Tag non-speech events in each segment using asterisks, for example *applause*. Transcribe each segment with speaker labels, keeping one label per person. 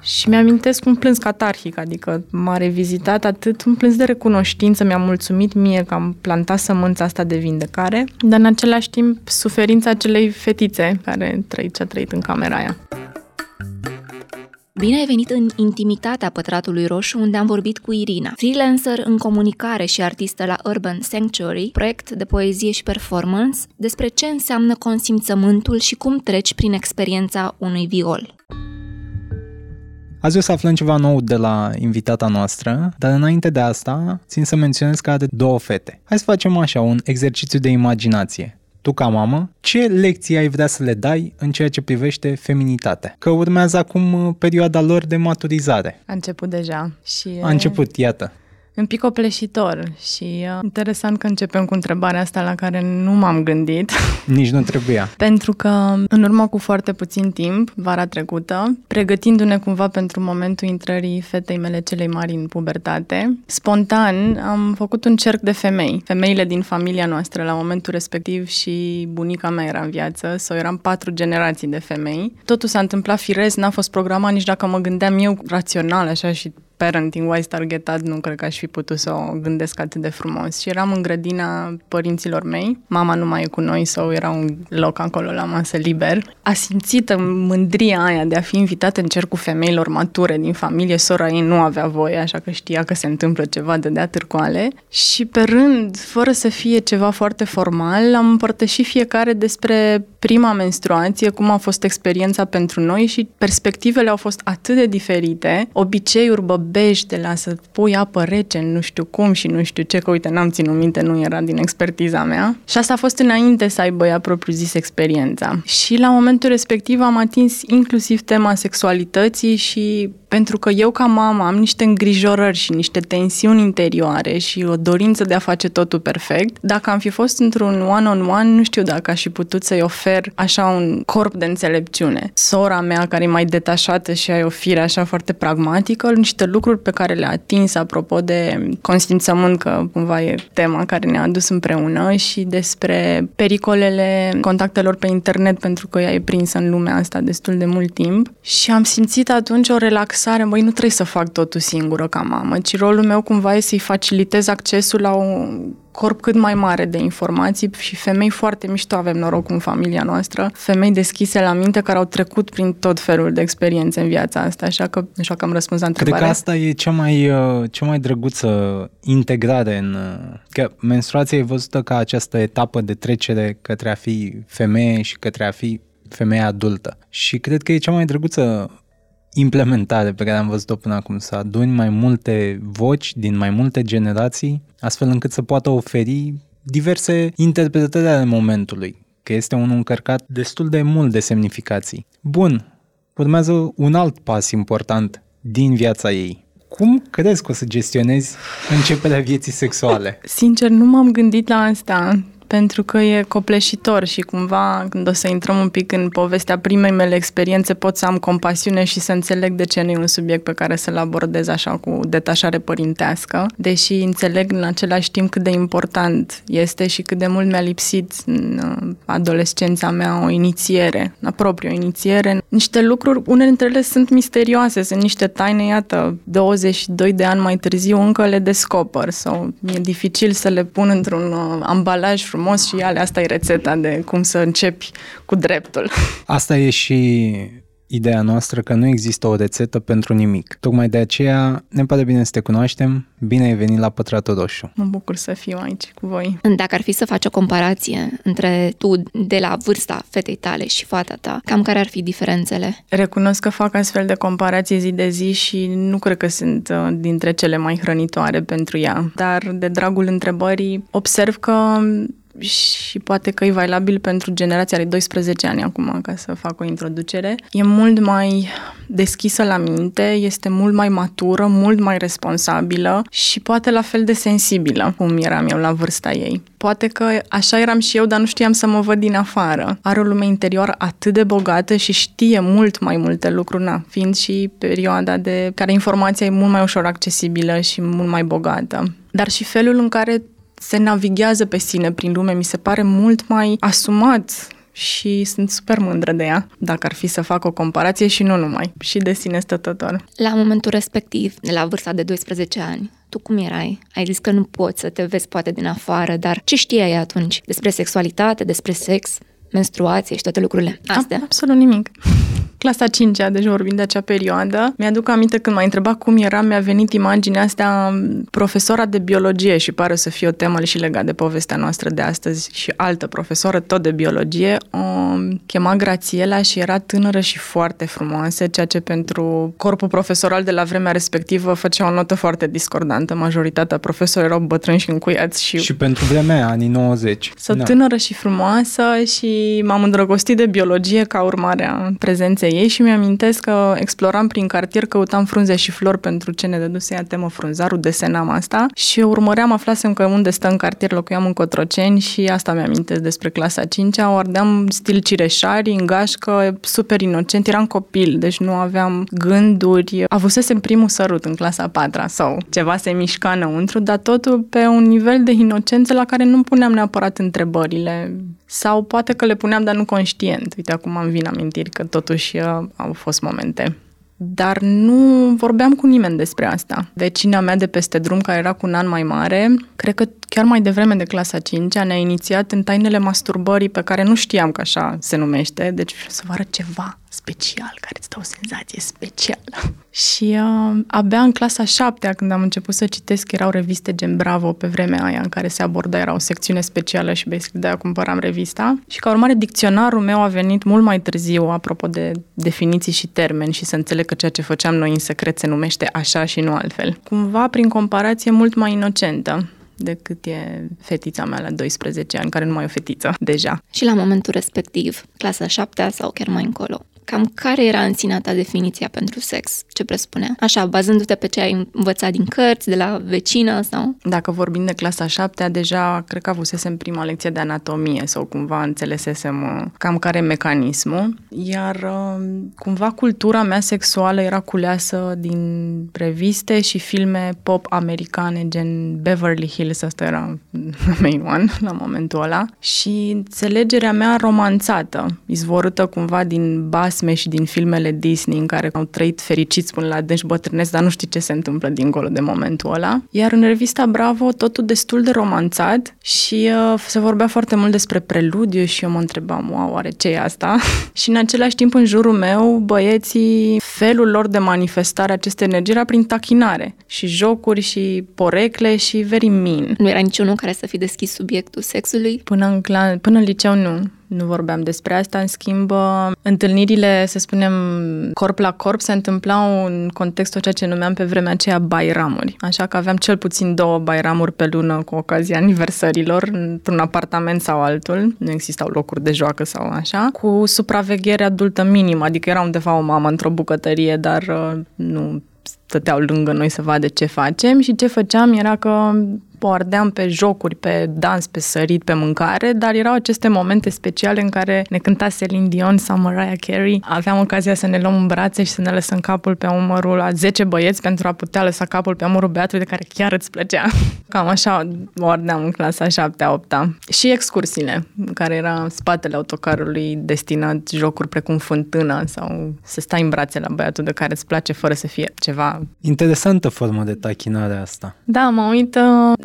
Speaker 1: Și mi-amintesc un plâns catarhic, adică m-a revizitat atât un plâns de recunoștință, mi-a mulțumit mie că am plantat sămânța asta de vindecare, dar în același timp suferința acelei fetițe care trăit ce a trăit în camera aia.
Speaker 2: Bine ai venit în intimitatea Pătratului Roșu, unde am vorbit cu Irina, freelancer în comunicare și artistă la Urban Sanctuary, proiect de poezie și performance, despre ce înseamnă consimțământul și cum treci prin experiența unui viol.
Speaker 3: Azi o să aflăm ceva nou de la invitata noastră, dar înainte de asta, țin să menționez că are două fete. Hai să facem așa, un exercițiu de imaginație tu ca mamă, ce lecții ai vrea să le dai în ceea ce privește feminitatea? Că urmează acum uh, perioada lor de maturizare.
Speaker 1: A început deja. Și
Speaker 3: A început, iată
Speaker 1: un pic opleșitor și uh, interesant că începem cu întrebarea asta la care nu m-am gândit. *laughs*
Speaker 3: Nici nu trebuia.
Speaker 1: pentru că în urmă cu foarte puțin timp, vara trecută, pregătindu-ne cumva pentru momentul intrării fetei mele celei mari în pubertate, spontan am făcut un cerc de femei, femeile din familia noastră la momentul respectiv și bunica mea era în viață, sau eram patru generații de femei. Totul s-a întâmplat firesc, n-a fost programat nici dacă mă gândeam eu rațional așa și parenting-wise targetat, nu cred că aș fi putut să o gândesc atât de frumos. Și eram în grădina părinților mei, mama nu mai e cu noi sau era un loc acolo la masă liber. A simțit mândria aia de a fi invitată în cercul femeilor mature din familie, sora ei nu avea voie, așa că știa că se întâmplă ceva de dea târcoale. Și pe rând, fără să fie ceva foarte formal, am împărtășit fiecare despre prima menstruație, cum a fost experiența pentru noi și perspectivele au fost atât de diferite, obiceiuri, băbești de la să pui apă rece, nu știu cum și nu știu ce, că uite, n-am ținut minte, nu era din expertiza mea. Și asta a fost înainte să aibă ea propriu-zis experiența. Și la momentul respectiv am atins inclusiv tema sexualității și pentru că eu ca mamă am niște îngrijorări și niște tensiuni interioare și o dorință de a face totul perfect, dacă am fi fost într-un one-on-one, nu știu dacă aș fi putut să-i ofer așa un corp de înțelepciune. Sora mea, care e mai detașată și ai o fire așa foarte pragmatică, niște lucruri pe care le-a atins apropo de consimțământ, că cumva e tema care ne-a adus împreună și despre pericolele contactelor pe internet, pentru că ea e prinsă în lumea asta destul de mult timp. Și am simțit atunci o relaxare, băi, nu trebuie să fac totul singură ca mamă, ci rolul meu cumva e să-i facilitez accesul la un corp cât mai mare de informații și femei foarte mișto avem noroc în familia noastră, femei deschise la minte care au trecut prin tot felul de experiențe în viața asta, așa că nu știu că am răspuns la întrebare.
Speaker 3: Cred că asta e cea mai, uh, cea mai drăguță integrare în... Uh, că menstruația e văzută ca această etapă de trecere către a fi femeie și către a fi femeie adultă. Și cred că e cea mai drăguță implementare pe care am văzut-o până acum, să aduni mai multe voci din mai multe generații, astfel încât să poată oferi diverse interpretări ale momentului, că este unul încărcat destul de mult de semnificații. Bun, urmează un alt pas important din viața ei. Cum crezi că o să gestionezi începerea vieții sexuale?
Speaker 1: Sincer, nu m-am gândit la asta pentru că e copleșitor și cumva când o să intrăm un pic în povestea primei mele experiențe pot să am compasiune și să înțeleg de ce nu e un subiect pe care să-l abordez așa cu detașare părintească, deși înțeleg în același timp cât de important este și cât de mult mi-a lipsit în uh, adolescența mea o inițiere, la proprie o inițiere. Niște lucruri, unele dintre ele sunt misterioase, sunt niște taine, iată, 22 de ani mai târziu încă le descoper sau e dificil să le pun într-un uh, ambalaj frumos și ale, asta e rețeta de cum să începi cu dreptul. *laughs*
Speaker 3: Asta e și ideea noastră că nu există o rețetă pentru nimic. Tocmai de aceea ne pare bine să te cunoaștem, bine ai venit la Pătratul Roșu.
Speaker 1: Mă bucur să fiu aici cu voi.
Speaker 2: Dacă ar fi să faci o comparație între tu de la vârsta fetei tale și fata ta, cam care ar fi diferențele?
Speaker 1: Recunosc că fac astfel de comparații zi de zi și nu cred că sunt uh, dintre cele mai hrănitoare pentru ea. Dar de dragul întrebării observ că și poate că e valabil pentru generația de 12 ani acum, ca să fac o introducere. E mult mai deschisă la minte, este mult mai matură, mult mai responsabilă și poate la fel de sensibilă cum eram eu la vârsta ei. Poate că așa eram și eu, dar nu știam să mă văd din afară. Are o lume interioară atât de bogată și știe mult mai multe lucruri, na, fiind și perioada de care informația e mult mai ușor accesibilă și mult mai bogată. Dar și felul în care se navighează pe sine prin lume, mi se pare mult mai asumat și sunt super mândră de ea, dacă ar fi să fac o comparație și nu numai, și de sine stătător.
Speaker 2: La momentul respectiv, la vârsta de 12 ani, tu cum erai? Ai zis că nu poți să te vezi poate din afară, dar ce știai atunci despre sexualitate, despre sex, menstruație și toate lucrurile astea?
Speaker 1: Absolut nimic *laughs* clasa 5 deci vorbind de acea perioadă. Mi-aduc aminte când m-a întrebat cum eram, mi-a venit imaginea asta profesora de biologie și pare să fie o temă și legat de povestea noastră de astăzi și altă profesoră tot de biologie. O chema Grațiela și era tânără și foarte frumoasă, ceea ce pentru corpul profesoral de la vremea respectivă făcea o notă foarte discordantă. Majoritatea profesorilor erau bătrâni și încuiați și...
Speaker 3: Și pentru vremea anii 90.
Speaker 1: Să da. tânără și frumoasă și m-am îndrăgostit de biologie ca urmare a prezenței ei și mi-amintesc că exploram prin cartier, căutam frunze și flori pentru ce ne dăduse ea temă frunzarul, desenam asta și urmăream, aflasem că unde stă în cartier, locuiam în Cotroceni și asta mi-amintesc despre clasa 5 o ardeam stil cireșari, în gașcă, super inocent, eram copil, deci nu aveam gânduri. Avusesem primul sărut în clasa 4 sau ceva se mișca înăuntru, dar totul pe un nivel de inocență la care nu puneam neapărat întrebările sau poate că le puneam, dar nu conștient. Uite, acum am vin amintiri că totuși uh, au fost momente. Dar nu vorbeam cu nimeni despre asta. Vecina mea de peste drum, care era cu un an mai mare, cred că chiar mai devreme de clasa 5 ne-a inițiat în tainele masturbării pe care nu știam că așa se numește, deci să vă arăt ceva special, care îți dă o senzație specială. *laughs* Și uh, abia în clasa 7 când am început să citesc, erau reviste Gen Bravo pe vremea aia în care se aborda, era o secțiune specială și basic de-aia cumpăram revista. Și ca urmare, dicționarul meu a venit mult mai târziu, apropo de definiții și termeni și să înțeleg că ceea ce făceam noi în secret se numește așa și nu altfel. Cumva, prin comparație, mult mai inocentă decât e fetița mea la 12 ani, care nu mai e o fetiță deja.
Speaker 2: Și la momentul respectiv, clasa 7 sau chiar mai încolo, Cam care era în sinea ta definiția pentru sex? Ce presupunea? Așa, bazându-te pe ce ai învățat din cărți, de la vecină sau?
Speaker 1: Dacă vorbim de clasa 7 deja cred că avusesem prima lecție de anatomie sau cumva înțelesesem uh, cam care mecanismul. Iar uh, cumva cultura mea sexuală era culeasă din reviste și filme pop americane, gen Beverly Hills, asta era *laughs* main one la momentul ăla. Și înțelegerea mea romanțată, izvorâtă cumva din bas basme și din filmele Disney în care au trăit fericiți până la adânci bătrânesc, dar nu știi ce se întâmplă dincolo de momentul ăla. Iar în revista Bravo totul destul de romanțat și uh, se vorbea foarte mult despre preludiu și eu mă întrebam, wow, oare ce e asta? *laughs* și în același timp în jurul meu băieții, felul lor de manifestare acestei energii era prin tachinare și jocuri și porecle și very mean.
Speaker 2: Nu era niciunul care să fi deschis subiectul sexului?
Speaker 1: Până în, clan, până în liceu nu nu vorbeam despre asta. În schimb, întâlnirile, să spunem, corp la corp, se întâmplau în contextul ceea ce numeam pe vremea aceea bairamuri. Așa că aveam cel puțin două bairamuri pe lună cu ocazia aniversărilor, într-un apartament sau altul. Nu existau locuri de joacă sau așa. Cu supraveghere adultă minimă, adică era undeva o mamă într-o bucătărie, dar uh, nu stăteau lângă noi să vadă ce facem și ce făceam era că o ardeam pe jocuri, pe dans, pe sărit, pe mâncare, dar erau aceste momente speciale în care ne cânta Celine Dion sau Mariah Carey. Aveam ocazia să ne luăm în brațe și să ne lăsăm capul pe umărul la 10 băieți pentru a putea lăsa capul pe umărul beatului de care chiar îți plăcea. *laughs* Cam așa o ardeam în clasa 7-8 Și excursiile, care era spatele autocarului destinat jocuri precum fântâna sau să stai în brațe la băiatul de care îți place fără să fie ceva...
Speaker 3: Interesantă formă de tachinare asta.
Speaker 1: Da, mă uit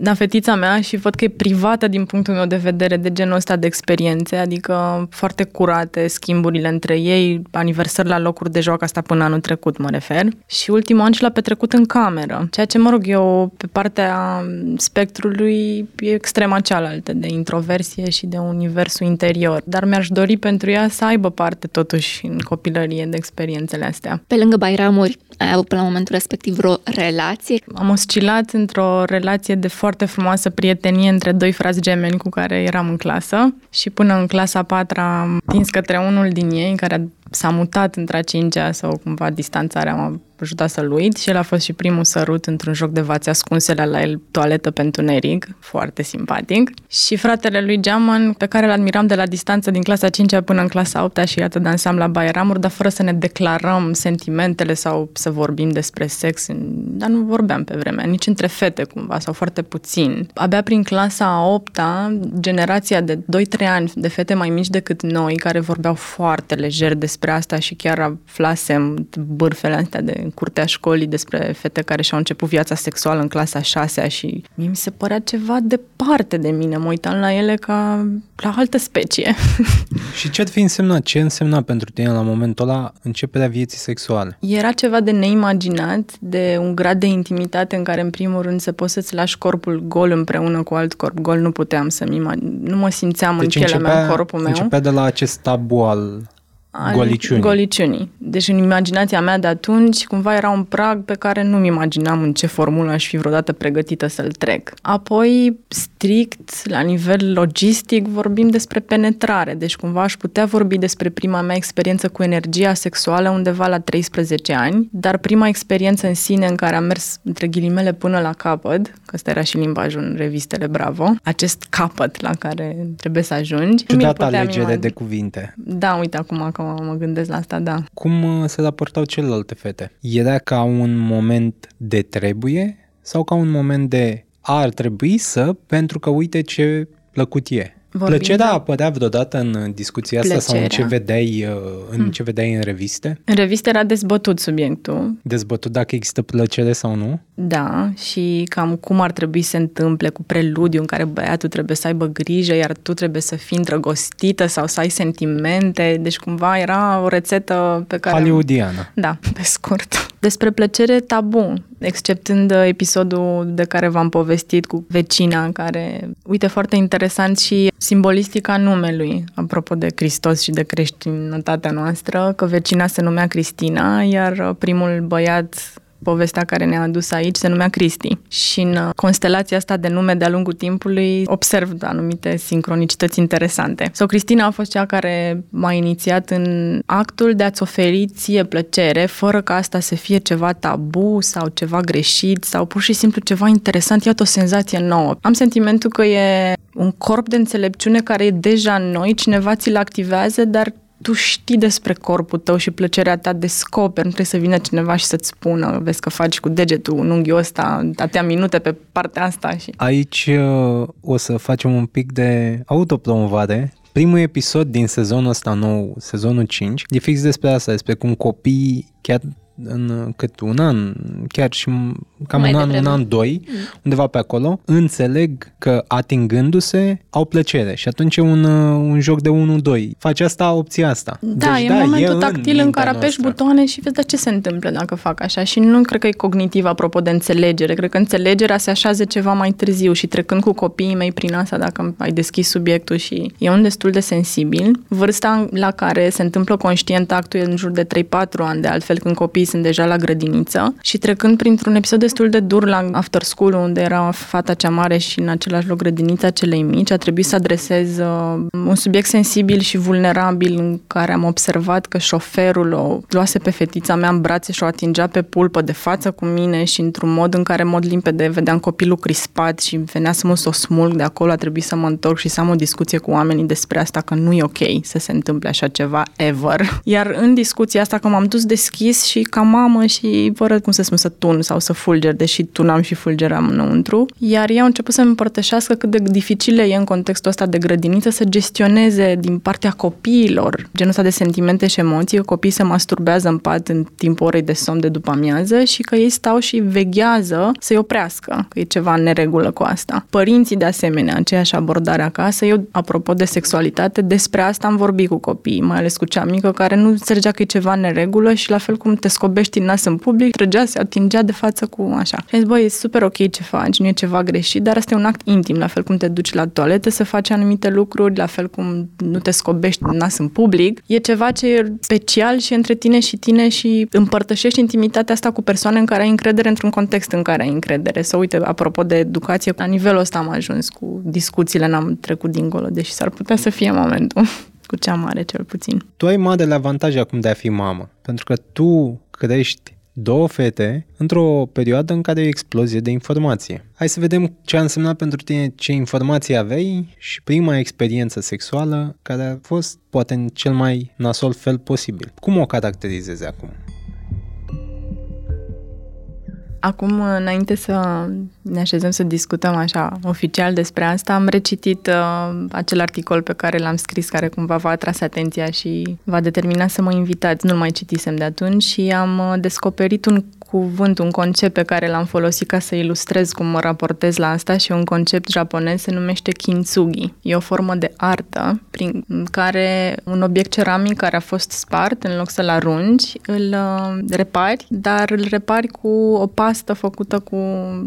Speaker 1: la fetița mea și văd că e privată din punctul meu de vedere de genul ăsta de experiențe, adică foarte curate schimburile între ei, aniversări la locuri de joacă, asta până anul trecut mă refer, și ultimul an și l-a petrecut în cameră, ceea ce, mă rog, eu pe partea spectrului e extrema cealaltă de introversie și de universul interior, dar mi-aș dori pentru ea să aibă parte totuși în copilărie de experiențele astea.
Speaker 2: Pe lângă Bairamuri, ai avut până la momentul respectiv vreo relație?
Speaker 1: Am oscilat într-o relație de foarte frumoasă prietenie între doi frați gemeni cu care eram în clasă. Și până în clasa a patra am tins către unul din ei care a s-a mutat între a cincea sau cumva distanțarea m-a ajutat să-l uit și el a fost și primul sărut într-un joc de vați ascunsele la el, toaletă pentru Neric, foarte simpatic. Și fratele lui Geaman, pe care îl admiram de la distanță din clasa 5 până în clasa 8 și iată dansam la Bairamuri, dar fără să ne declarăm sentimentele sau să vorbim despre sex, dar nu vorbeam pe vremea, nici între fete cumva, sau foarte puțin. Abia prin clasa 8 generația de 2-3 ani de fete mai mici decât noi, care vorbeau foarte lejer despre asta și chiar aflasem bârfele astea de curtea școlii despre fete care și-au început viața sexuală în clasa 6 și mie mi se părea ceva departe de mine. Mă uitam la ele ca la altă specie. *laughs*
Speaker 3: și ce ar fi însemnat? Ce însemna pentru tine la momentul ăla începerea vieții sexuale?
Speaker 1: Era ceva de neimaginat, de un grad de intimitate în care în primul rând să poți să-ți lași corpul gol împreună cu alt corp gol. Nu puteam să-mi imag- nu mă simțeam deci în pielea mea, în corpul meu.
Speaker 3: Începea de la acest tabu al Goliciunii.
Speaker 1: Goliciunii. Deci în imaginația mea de atunci cumva era un prag pe care nu-mi imaginam în ce formulă aș fi vreodată pregătită să-l trec. Apoi, strict, la nivel logistic, vorbim despre penetrare. Deci cumva aș putea vorbi despre prima mea experiență cu energia sexuală undeva la 13 ani, dar prima experiență în sine în care am mers între ghilimele până la capăt, că ăsta era și limbajul în revistele Bravo, acest capăt la care trebuie să ajungi.
Speaker 3: Ciudată alegere de cuvinte.
Speaker 1: Da, uite acum că mă, mă gândesc la asta, da.
Speaker 3: Cum uh, se raportau celelalte fete? Era ca un moment de trebuie sau ca un moment de ar trebui să, pentru că uite ce plăcut e? Vorbim Plăcerea de... apărea vreodată în discuția asta Plăcerea. sau în ce vedeai uh, în hmm. ce vedeai în reviste?
Speaker 1: În reviste era dezbătut subiectul.
Speaker 3: Dezbătut dacă există plăcere sau nu?
Speaker 1: Da, și cam cum ar trebui să se întâmple cu preludiu în care băiatul trebuie să aibă grijă, iar tu trebuie să fii îndrăgostită sau să ai sentimente. Deci cumva era o rețetă pe care...
Speaker 3: Hollywoodiană.
Speaker 1: Da, *laughs* pe scurt. Despre plăcere tabu, exceptând episodul de care v-am povestit cu vecina, care, uite, foarte interesant și simbolistica numelui, apropo de Hristos și de creștinătatea noastră, că vecina se numea Cristina, iar primul băiat povestea care ne-a adus aici se numea Cristi. Și în constelația asta de nume de-a lungul timpului observ anumite sincronicități interesante. Sau Cristina a fost cea care m-a inițiat în actul de a-ți oferi ție plăcere, fără ca asta să fie ceva tabu sau ceva greșit sau pur și simplu ceva interesant. Iată o senzație nouă. Am sentimentul că e un corp de înțelepciune care e deja în noi, cineva ți-l activează, dar tu știi despre corpul tău și plăcerea ta descoperi, nu trebuie să vină cineva și să-ți spună, vezi că faci cu degetul un unghiul ăsta, atâtea minute pe partea asta. Și...
Speaker 3: Aici uh, o să facem un pic de autopromovare. Primul episod din sezonul ăsta nou, sezonul 5, e fix despre asta, despre cum copiii chiar în cât un an, chiar și cam Mai un an, un an, doi, mm. undeva pe acolo, înțeleg că atingându-se au plăcere și atunci e un, uh, un joc de 1-2. Faci asta, obții asta.
Speaker 1: Da, deci, e da, momentul e tactil în, în care apeși butoane și vezi, dar ce se întâmplă dacă fac așa? Și nu cred că e cognitiv apropo de înțelegere, cred că înțelegerea se așează ceva mai târziu și trecând cu copiii mei prin asta, dacă ai deschis subiectul și e un destul de sensibil, vârsta la care se întâmplă conștient actul e în jur de 3-4 ani, de altfel când copiii copiii sunt deja la grădiniță și trecând printr-un episod destul de dur la after school unde era fata cea mare și în același loc grădinița celei mici, a trebuit să adresez uh, un subiect sensibil și vulnerabil în care am observat că șoferul o luase pe fetița mea în brațe și o atingea pe pulpă de față cu mine și într-un mod în care, mod limpede, vedeam copilul crispat și venea să mă să o smulg de acolo, a trebuit să mă întorc și să am o discuție cu oamenii despre asta, că nu e ok să se întâmple așa ceva ever. Iar în discuția asta, că m-am dus deschis și ca mamă și fără, cum să spun, să tun sau să fulger, deși tunam și fulgeram înăuntru. Iar ea a început să-mi împărtășească cât de dificil e în contextul ăsta de grădiniță să gestioneze din partea copiilor genul ăsta de sentimente și emoții, că copiii se masturbează în pat în timpul orei de somn de după amiază și că ei stau și veghează să-i oprească, că e ceva în neregulă cu asta. Părinții, de asemenea, aceeași abordare acasă. Eu, apropo de sexualitate, despre asta am vorbit cu copiii, mai ales cu cea mică, care nu înțelegea că e ceva în neregulă și la fel cum te scobești în nas în public, trăgea, se atingea de față cu așa. Și zis, băi, e super ok ce faci, nu e ceva greșit, dar asta e un act intim, la fel cum te duci la toaletă să faci anumite lucruri, la fel cum nu te scobești în nas în public. E ceva ce e special și între tine și tine și împărtășești intimitatea asta cu persoane în care ai încredere într-un context în care ai încredere. Să uite, apropo de educație, la nivelul ăsta am ajuns cu discuțiile, n-am trecut dincolo, deși s-ar putea să fie momentul *laughs* cu cea mare cel puțin.
Speaker 3: Tu ai marele avantaj acum de a fi mamă, pentru că tu crești două fete într-o perioadă în care e o explozie de informație. Hai să vedem ce a însemnat pentru tine ce informații aveai și prima experiență sexuală care a fost poate în cel mai nasol fel posibil. Cum o caracterizezi acum?
Speaker 1: Acum, înainte să ne așezăm să discutăm așa oficial despre asta, am recitit uh, acel articol pe care l-am scris, care cumva v-a atras atenția și v-a determinat să mă invitați. Nu-l mai citisem de atunci și am uh, descoperit un cuvânt, un concept pe care l-am folosit ca să ilustrez cum mă raportez la asta și un concept japonez se numește kintsugi. E o formă de artă prin care un obiect ceramic care a fost spart, în loc să-l arunci, îl uh, repari, dar îl repari cu o pastă făcută cu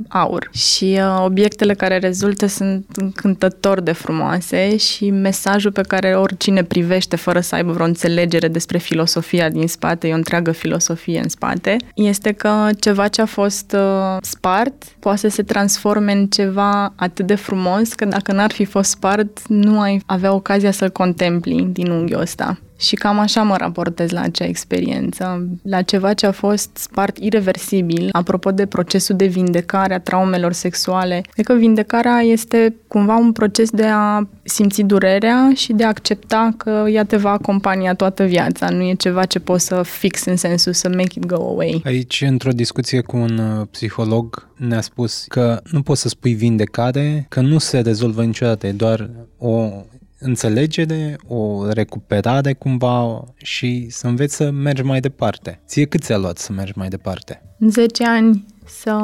Speaker 1: aur. Și uh, obiectele care rezultă sunt încântător de frumoase și mesajul pe care oricine privește fără să aibă vreo înțelegere despre filosofia din spate, e o întreagă filosofie în spate, este că ceva ce a fost uh, spart poate să se transforme în ceva atât de frumos că dacă n-ar fi fost spart, nu ai avea ocazia să-l contempli din unghiul ăsta. Și cam așa mă raportez la acea experiență, la ceva ce a fost spart irreversibil, apropo de procesul de vindecare a traumelor sexuale. Cred că vindecarea este cumva un proces de a simți durerea și de a accepta că ea te va acompania toată viața, nu e ceva ce poți să fix în sensul să make it go away.
Speaker 3: Aici, într-o discuție cu un uh, psiholog, ne-a spus că nu poți să spui vindecare, că nu se rezolvă niciodată, e doar o înțelegere, o recuperare cumva și să înveți să mergi mai departe. Ție cât ți-a luat să mergi mai departe?
Speaker 1: 10 ani să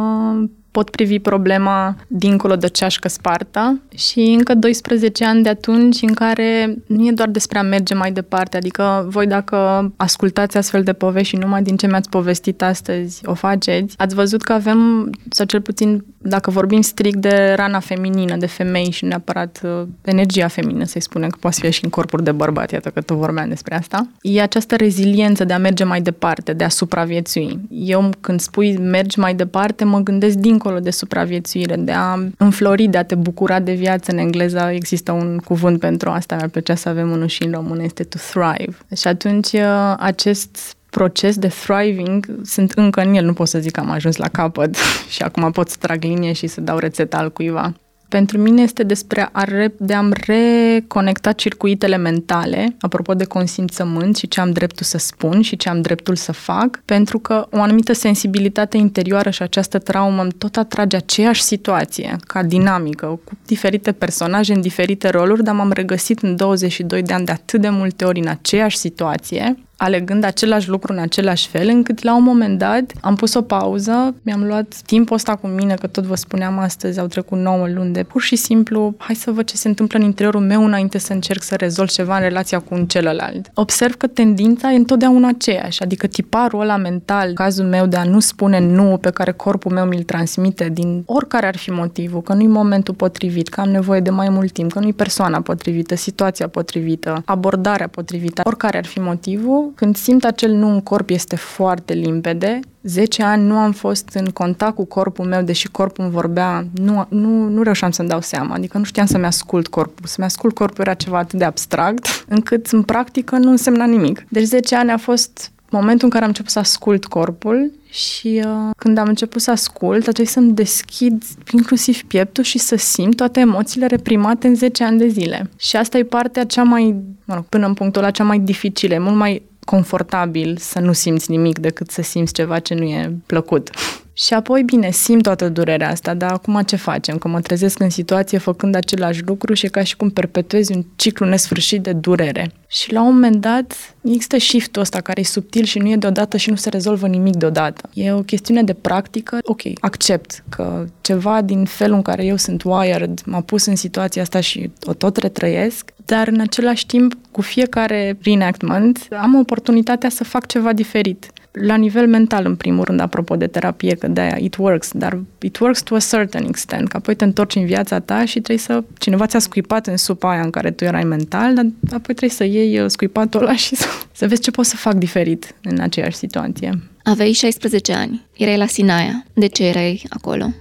Speaker 1: pot privi problema dincolo de ceașcă spartă și încă 12 ani de atunci în care nu e doar despre a merge mai departe, adică voi dacă ascultați astfel de povești și numai din ce mi-ați povestit astăzi o faceți, ați văzut că avem, sau cel puțin dacă vorbim strict de rana feminină, de femei și neapărat uh, energia feminină, să-i spunem, că poate fi și în corpuri de bărbat, iată că tu vorbeam despre asta, e această reziliență de a merge mai departe, de a supraviețui. Eu când spui mergi mai departe, mă gândesc dincolo de supraviețuire, de a înflori, de a te bucura de viață. În engleză există un cuvânt pentru asta, mi-ar plăcea să avem unul și în român, este to thrive. Și atunci uh, acest proces de thriving sunt încă în el, nu pot să zic că am ajuns la capăt *laughs* și acum pot să trag linie și să dau rețeta al cuiva. Pentru mine este despre a re, de a-mi reconecta circuitele mentale, apropo de consimțământ și ce am dreptul să spun și ce am dreptul să fac, pentru că o anumită sensibilitate interioară și această traumă îmi tot atrage aceeași situație, ca dinamică, cu diferite personaje în diferite roluri, dar m-am regăsit în 22 de ani de atât de multe ori în aceeași situație alegând același lucru în același fel, încât la un moment dat am pus o pauză, mi-am luat timpul ăsta cu mine, că tot vă spuneam astăzi, au trecut 9 luni de pur și simplu, hai să văd ce se întâmplă în interiorul meu înainte să încerc să rezolv ceva în relația cu un celălalt. Observ că tendința e întotdeauna aceeași, adică tiparul ăla mental, cazul meu de a nu spune nu pe care corpul meu mi-l transmite din oricare ar fi motivul, că nu-i momentul potrivit, că am nevoie de mai mult timp, că nu-i persoana potrivită, situația potrivită, abordarea potrivită, oricare ar fi motivul, când simt acel nu în corp este foarte limpede. 10 ani nu am fost în contact cu corpul meu, deși corpul îmi vorbea, nu, nu, nu reușeam să-mi dau seama, adică nu știam să-mi ascult corpul. Să-mi ascult corpul era ceva atât de abstract, *laughs* încât în practică nu însemna nimic. Deci 10 ani a fost momentul în care am început să ascult corpul și uh, când am început să ascult, a trebuit să-mi deschid inclusiv pieptul și să simt toate emoțiile reprimate în 10 ani de zile. Și asta e partea cea mai, mă rog, până în punctul ăla cea mai dificilă, e mult mai confortabil să nu simți nimic decât să simți ceva ce nu e plăcut. Și apoi, bine, simt toată durerea asta, dar acum ce facem? Că mă trezesc în situație făcând același lucru și e ca și cum perpetuezi un ciclu nesfârșit de durere. Și la un moment dat există shift-ul ăsta care e subtil și nu e deodată și nu se rezolvă nimic deodată. E o chestiune de practică. Ok, accept că ceva din felul în care eu sunt wired m-a pus în situația asta și o tot retrăiesc, dar în același timp, cu fiecare reenactment, am oportunitatea să fac ceva diferit la nivel mental, în primul rând, apropo de terapie, că de-aia it works, dar it works to a certain extent, că apoi te întorci în viața ta și trebuie să, cineva ți-a scuipat în supa aia în care tu erai mental, dar apoi trebuie să iei uh, scuipatul ăla și *laughs* să, să vezi ce poți să fac diferit în aceeași situație.
Speaker 2: Aveai 16 ani, erai la Sinaia. De ce erai acolo?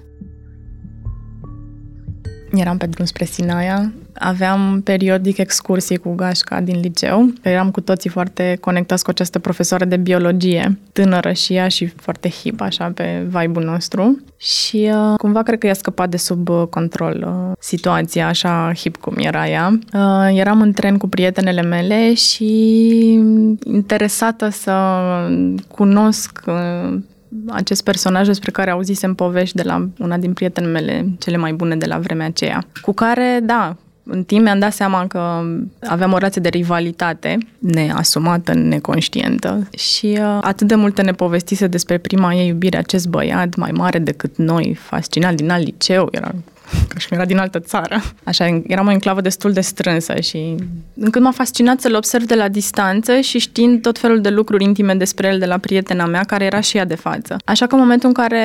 Speaker 1: Eram pe drum spre Sinaia Aveam periodic excursii cu gașca din liceu. Eram cu toții foarte conectați cu această profesoară de biologie, tânără și ea și foarte hip, așa, pe vibe-ul nostru. Și uh, cumva cred că i-a scăpat de sub uh, control uh, situația așa hip cum era ea. Uh, eram în tren cu prietenele mele și interesată să cunosc uh, acest personaj despre care auzisem povești de la una din prietenele mele cele mai bune de la vremea aceea, cu care, da, în timp mi-am dat seama că aveam o relație de rivalitate neasumată, neconștientă și uh, atât de multe ne povestise despre prima ei iubire acest băiat mai mare decât noi, fascinat din alt liceu, era că și era din altă țară. Așa, eram o enclavă destul de strânsă și încât m-a fascinat să-l observ de la distanță și știind tot felul de lucruri intime despre el de la prietena mea, care era și ea de față. Așa că în momentul în care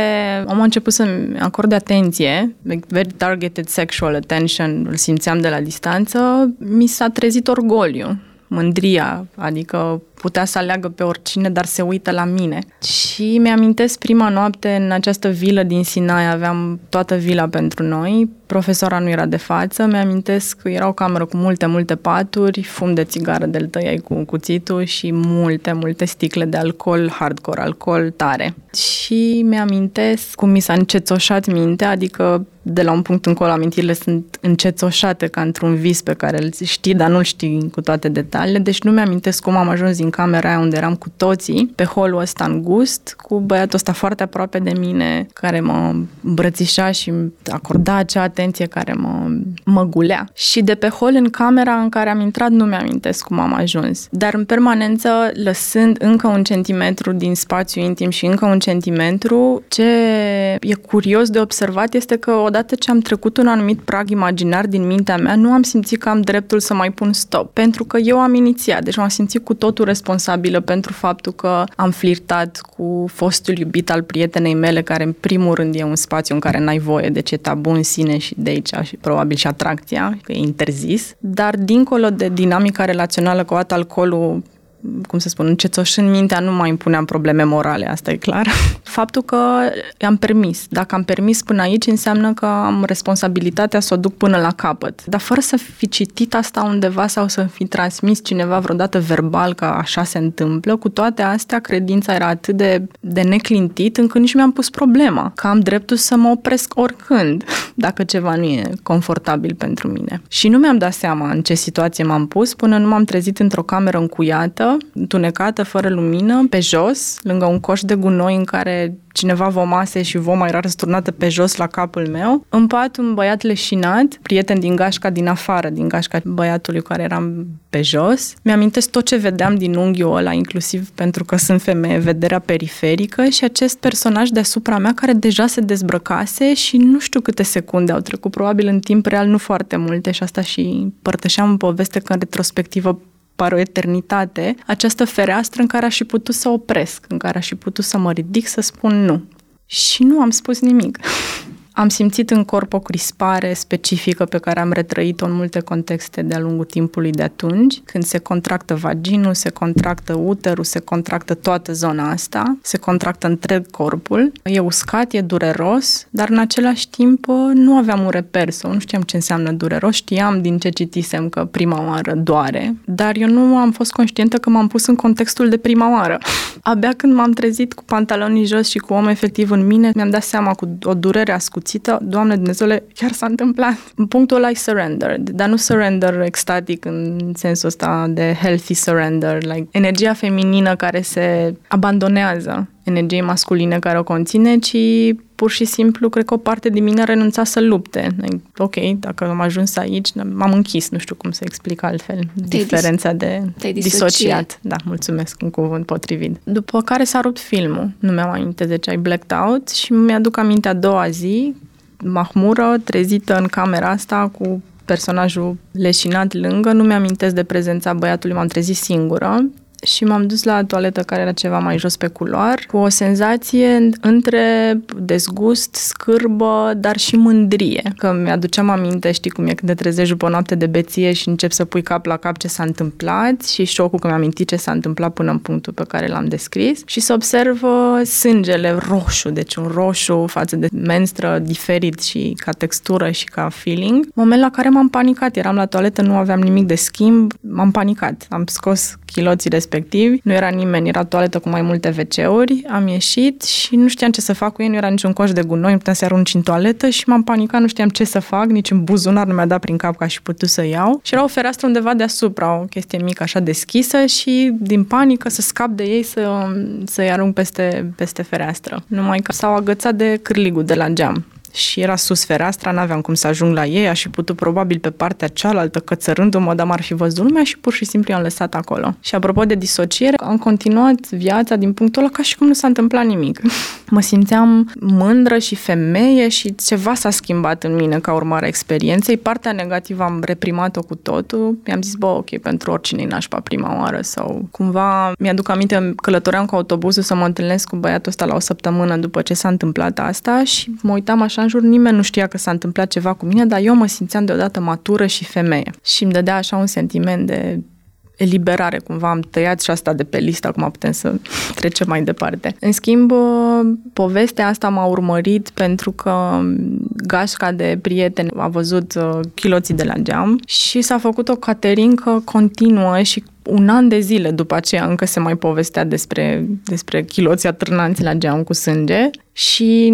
Speaker 1: omul a început să-mi acorde atenție, very targeted sexual attention, îl simțeam de la distanță, mi s-a trezit orgoliu mândria, adică putea să aleagă pe oricine, dar se uită la mine. Și mi-amintesc prima noapte în această vilă din Sinai, aveam toată vila pentru noi, profesora nu era de față, mi-amintesc că era o cameră cu multe, multe paturi, fum de țigară de-l tăiai cu cuțitul și multe, multe sticle de alcool, hardcore, alcool tare. Și mi-amintesc cum mi s-a încețoșat mintea, adică de la un punct încolo amintirile sunt încețoșate ca într-un vis pe care îl știi, dar nu-l știi cu toate detaliile, deci nu mi-amintesc cum am ajuns din camera aia unde eram cu toții, pe holul ăsta îngust, cu băiatul ăsta foarte aproape de mine, care mă îmbrățișa și acorda acea atenție care mă, mă gulea. Și de pe hol în camera în care am intrat nu mi-amintesc cum am ajuns. Dar în permanență, lăsând încă un centimetru din spațiu intim și încă un centimetru, ce e curios de observat este că odată ce am trecut un anumit prag imaginar din mintea mea, nu am simțit că am dreptul să mai pun stop. Pentru că eu am inițiat, deci m-am simțit cu totul responsabilă pentru faptul că am flirtat cu fostul iubit al prietenei mele, care în primul rând e un spațiu în care n-ai voie, de ce tabu în sine și de aici și probabil și atracția, că e interzis. Dar dincolo de dinamica relațională cu alcoolul cum să spun, încetoșând mintea, nu mai impuneam probleme morale, asta e clar. *laughs* Faptul că am permis. Dacă am permis până aici, înseamnă că am responsabilitatea să o duc până la capăt. Dar fără să fi citit asta undeva sau să fi transmis cineva vreodată verbal că așa se întâmplă, cu toate astea, credința era atât de, de neclintit încât nici mi-am pus problema. Că am dreptul să mă opresc oricând, *laughs* dacă ceva nu e confortabil pentru mine. Și nu mi-am dat seama în ce situație m-am pus până nu m-am trezit într-o cameră încuiată, întunecată, fără lumină, pe jos, lângă un coș de gunoi în care cineva vomase și voma era răsturnată pe jos la capul meu. În pat un băiat leșinat, prieten din gașca din afară, din gașca băiatului care eram pe jos. Mi-amintesc tot ce vedeam din unghiul ăla, inclusiv pentru că sunt femeie, vederea periferică și acest personaj deasupra mea care deja se dezbrăcase și nu știu câte secunde au trecut, probabil în timp real nu foarte multe și asta și părtășeam în poveste că în retrospectivă pare o eternitate, această fereastră în care aș fi putut să opresc, în care aș fi putut să mă ridic, să spun nu. Și nu am spus nimic. *laughs* Am simțit în corp o crispare specifică pe care am retrăit-o în multe contexte de-a lungul timpului de atunci, când se contractă vaginul, se contractă uterul, se contractă toată zona asta, se contractă întreg corpul. E uscat, e dureros, dar în același timp nu aveam un reper sau nu știam ce înseamnă dureros. Știam din ce citisem că prima oară doare, dar eu nu am fost conștientă că m-am pus în contextul de prima oară. *laughs* Abia când m-am trezit cu pantalonii jos și cu om efectiv în mine, mi-am dat seama cu o durere ascuțită împărțită, Doamne Dumnezeule, chiar s-a întâmplat. În punctul ăla e surrender, dar nu surrender extatic în sensul ăsta de healthy surrender, like energia feminină care se abandonează energiei masculine care o conține, ci pur și simplu, cred că o parte din mine a renunțat să lupte. Like, ok, dacă am ajuns aici, m-am închis, nu știu cum să explic altfel. Te-ai diferența dis- de disociat. Da, mulțumesc, un cuvânt potrivit. După care s-a rupt filmul. Nu mi-am aminte de ce ai blacked out și mi-aduc aminte a doua zi, mahmură, trezită în camera asta cu personajul leșinat lângă, nu mi-amintesc de prezența băiatului, m-am trezit singură și m-am dus la toaletă care era ceva mai jos pe culoar, cu o senzație între dezgust, scârbă, dar și mândrie. Că mi-aduceam aminte, știi cum e când te trezești după o noapte de beție și încep să pui cap la cap ce s-a întâmplat și șocul că mi-am amintit ce s-a întâmplat până în punctul pe care l-am descris și să observ sângele roșu, deci un roșu față de menstră diferit și ca textură și ca feeling. Moment la care m-am panicat, eram la toaletă, nu aveam nimic de schimb, m-am panicat. Am scos chiloții respectivi, nu era nimeni, era toaletă cu mai multe WC-uri, am ieșit și nu știam ce să fac cu ei, nu era niciun coș de gunoi, nu puteam să arunci în toaletă și m-am panicat, nu știam ce să fac, nici în buzunar nu mi-a dat prin cap ca și putut să iau. Și era o fereastră undeva deasupra, o chestie mică așa deschisă și din panică să scap de ei să, să-i arunc peste, peste fereastră. Numai că s-au agățat de cârligul de la geam și era sus fereastra, n-aveam cum să ajung la ei, aș fi putut probabil pe partea cealaltă, cățărându-mă, dar m-ar fi văzut lumea și pur și simplu i-am lăsat acolo. Și apropo de disociere, am continuat viața din punctul ăla ca și cum nu s-a întâmplat nimic. *laughs* mă simțeam mândră și femeie și ceva s-a schimbat în mine ca urmare a experienței. Partea negativă am reprimat-o cu totul. Mi-am zis, bă, ok, pentru oricine e nașpa prima oară sau cumva mi-aduc aminte, călătoream cu autobuzul să mă întâlnesc cu băiatul ăsta la o săptămână după ce s-a întâmplat asta și mă uitam așa în jur, nimeni nu știa că s-a întâmplat ceva cu mine, dar eu mă simțeam deodată matură și femeie. Și îmi dădea așa un sentiment de eliberare, cumva am tăiat și asta de pe listă, acum putem să *laughs* trecem mai departe. În schimb, povestea asta m-a urmărit pentru că gașca de prieteni a văzut uh, chiloții de la geam și s-a făcut o caterincă continuă și un an de zile după aceea încă se mai povestea despre, despre chiloții atârnanți la geam cu sânge și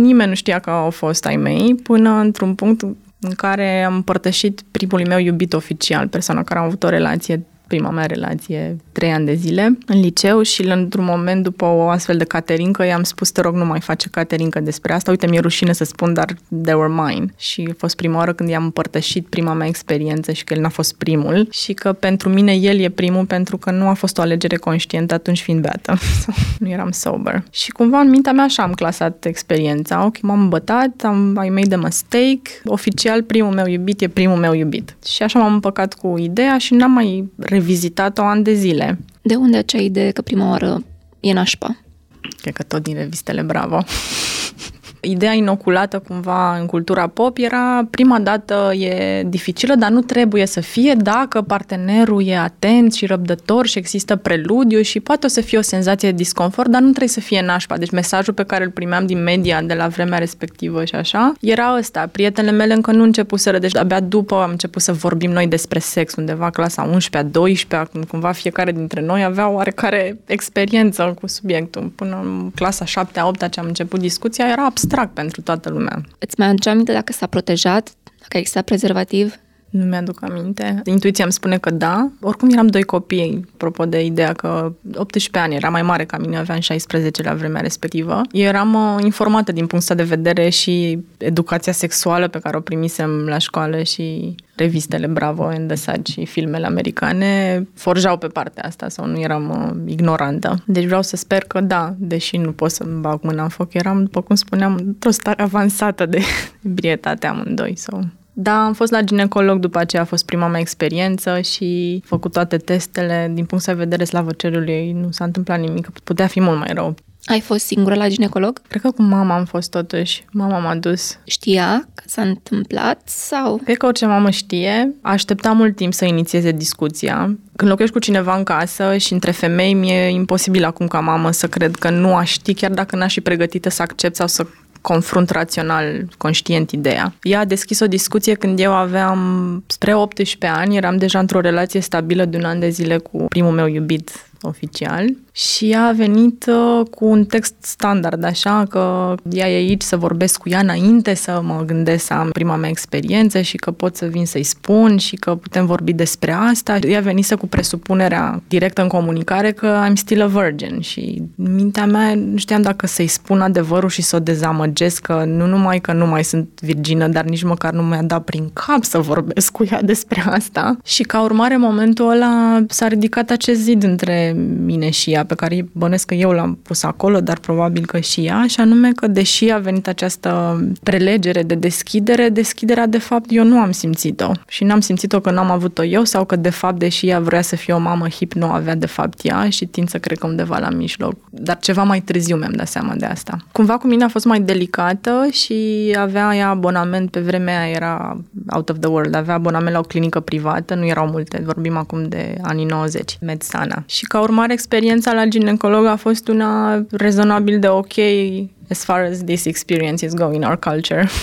Speaker 1: nimeni nu știa că au fost ai mei până într-un punct în care am împărtășit primul meu iubit oficial, persoana care a avut o relație prima mea relație trei ani de zile în liceu și într-un moment după o astfel de caterincă i-am spus te rog nu mai face caterincă despre asta, uite mi-e rușine să spun dar they were mine. Și a fost prima oară când i-am împărtășit prima mea experiență și că el n-a fost primul și că pentru mine el e primul pentru că nu a fost o alegere conștientă atunci fiind beată, *laughs* nu eram sober. Și cumva în mintea mea așa am clasat experiența, ok, m-am bătat, am, I made a mistake, oficial primul meu iubit e primul meu iubit. Și așa m-am împăcat cu ideea și n-am mai revizitat-o ani de zile.
Speaker 2: De unde acea idee că prima oară e nașpa?
Speaker 1: Cred că tot din revistele Bravo. Ideea inoculată cumva în cultura pop era prima dată e dificilă, dar nu trebuie să fie dacă partenerul e atent și răbdător și există preludiu și poate o să fie o senzație de disconfort, dar nu trebuie să fie nașpa. Deci mesajul pe care îl primeam din media de la vremea respectivă și așa, era ăsta. Prietenele mele încă nu începuseră, deci abia după am început să vorbim noi despre sex, undeva clasa 11-a, 12-a, când cumva fiecare dintre noi avea oarecare experiență cu subiectul. Până în clasa 7-a, 8-a ce am început discuția, era abstract abstract pentru toată lumea.
Speaker 2: Îți mai aduce aminte dacă s-a protejat, dacă exista prezervativ?
Speaker 1: Nu mi-aduc aminte. Intuiția îmi spune că da. Oricum eram doi copii, apropo de ideea că 18 ani, era mai mare ca mine, aveam 16 la vremea respectivă. Eu eram uh, informată din punctul de vedere și educația sexuală pe care o primisem la școală și revistele Bravo and the și filmele americane forjau pe partea asta sau nu eram uh, ignorantă. Deci vreau să sper că da, deși nu pot să-mi bag mâna în foc, eram, după cum spuneam, într-o stare avansată de *laughs* ebrietate amândoi. Sau... Da, am fost la ginecolog, după aceea a fost prima mea experiență și făcut toate testele. Din punct de vedere slavă cerului, nu s-a întâmplat nimic, putea fi mult mai rău.
Speaker 2: Ai fost singură la ginecolog?
Speaker 1: Cred că cu mama am fost totuși. Mama m-a dus.
Speaker 2: Știa că s-a întâmplat sau?
Speaker 1: Cred că orice mamă știe. Aștepta mult timp să inițieze discuția. Când locuiești cu cineva în casă și între femei, mi-e imposibil acum ca mamă să cred că nu aș ști, chiar dacă n-aș fi pregătită să accept sau să confrunt rațional, conștient ideea. Ea a deschis o discuție când eu aveam spre 18 ani, eram deja într-o relație stabilă de un an de zile cu primul meu iubit oficial și ea a venit uh, cu un text standard, așa că ea e aici să vorbesc cu ea înainte să mă gândesc să am prima mea experiență și că pot să vin să-i spun și că putem vorbi despre asta. Ea venise cu presupunerea directă în comunicare că I'm still a virgin și în mintea mea nu știam dacă să-i spun adevărul și să o dezamăgesc că nu numai că nu mai sunt virgină, dar nici măcar nu mi-a dat prin cap să vorbesc cu ea despre asta. Și ca urmare, momentul ăla s-a ridicat acest zid între despre mine și ea, pe care bănesc că eu l-am pus acolo, dar probabil că și ea, și anume că deși a venit această prelegere de deschidere, deschiderea de fapt eu nu am simțit-o. Și n-am simțit-o că n-am avut-o eu sau că de fapt, deși ea vrea să fie o mamă hip, nu avea de fapt ea și tind să cred că undeva la mijloc. Dar ceva mai târziu mi-am dat seama de asta. Cumva cu mine a fost mai delicată și avea ea abonament, pe vremea aia era out of the world, avea abonament la o clinică privată, nu erau multe, vorbim acum de anii 90, Medsana. Și ca urmare, experiența la ginecolog a fost una rezonabil de ok as far as this experience is going in our culture. *laughs*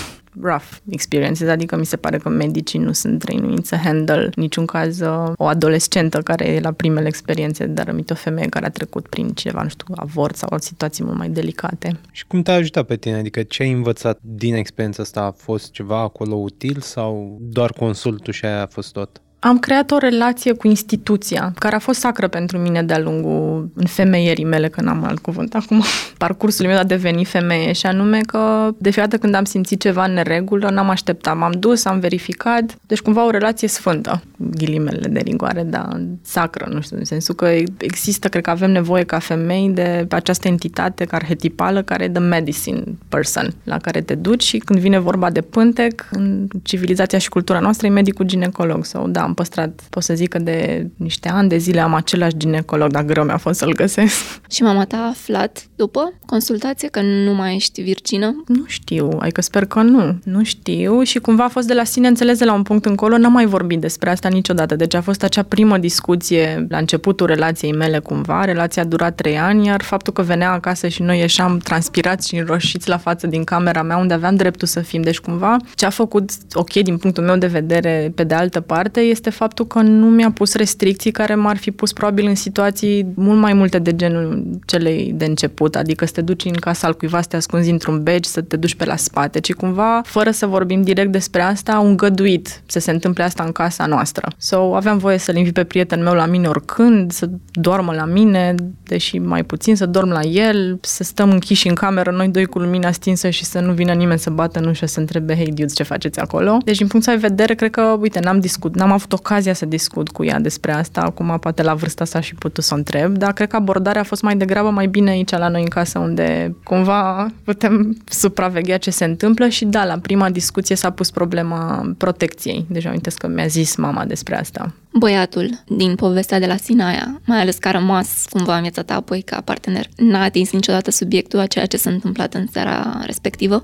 Speaker 1: rough experiences, adică mi se pare că medicii nu sunt trăinuiți să handle niciun caz uh, o adolescentă care e la primele experiențe, dar rămite o femeie care a trecut prin ceva, nu știu, avort sau situații mult mai delicate.
Speaker 3: Și cum te-a ajutat pe tine? Adică ce ai învățat din experiența asta? A fost ceva acolo util sau doar consultul și aia a fost tot?
Speaker 1: Am creat o relație cu instituția, care a fost sacră pentru mine de-a lungul femeierii mele, că n-am alt cuvânt acum, *laughs* parcursul meu de a deveni femeie, și anume că de fiecare dată când am simțit ceva în neregulă, n-am așteptat, m-am dus, am verificat, deci cumva o relație sfântă, ghilimele de rigoare, dar sacră, nu știu, în sensul că există, cred că avem nevoie ca femei de această entitate arhetipală care e the medicine person, la care te duci și când vine vorba de pântec, în civilizația și cultura noastră e medicul ginecolog, sau da, am păstrat, pot să zic că de niște ani de zile am același ginecolog, dar greu mi-a fost să-l găsesc. *laughs*
Speaker 2: Și mama ta a aflat după consultație că nu mai ești virgină?
Speaker 1: Nu știu, adică sper că nu. Nu știu și cumva a fost de la sine înțeles de la un punct încolo, n-am mai vorbit despre asta niciodată. Deci a fost acea primă discuție la începutul relației mele cumva, relația a durat trei ani, iar faptul că venea acasă și noi ieșeam transpirați și înroșiți la față din camera mea unde aveam dreptul să fim. Deci cumva ce a făcut ok din punctul meu de vedere pe de altă parte este faptul că nu mi-a pus restricții care m-ar fi pus probabil în situații mult mai multe de genul celei de început, adică să te duci în casa al cuiva, să te ascunzi într-un beci, să te duci pe la spate, ci cumva, fără să vorbim direct despre asta, un găduit să se întâmple asta în casa noastră. So, aveam voie să-l invit pe prietenul meu la mine oricând, să doarmă la mine, deși mai puțin, să dorm la el, să stăm închiși în cameră, noi doi cu lumina stinsă și să nu vină nimeni să bată în ușă să întrebe, hei, dudes, ce faceți acolo? Deci, din punctul de vedere, cred că, uite, n-am discut, n-am avut ocazia să discut cu ea despre asta, acum poate la vârsta asta și putut să o întreb, dar cred că abordarea a fost mai degrabă mai bine aici la noi în casă, unde cumva putem supraveghea ce se întâmplă și da, la prima discuție s-a pus problema protecției. Deja amintesc că mi-a zis mama despre asta.
Speaker 2: Băiatul din povestea de la Sinaia, mai ales că a rămas cumva în viața ta apoi ca partener, n-a atins niciodată subiectul a ceea ce s-a întâmplat în seara respectivă?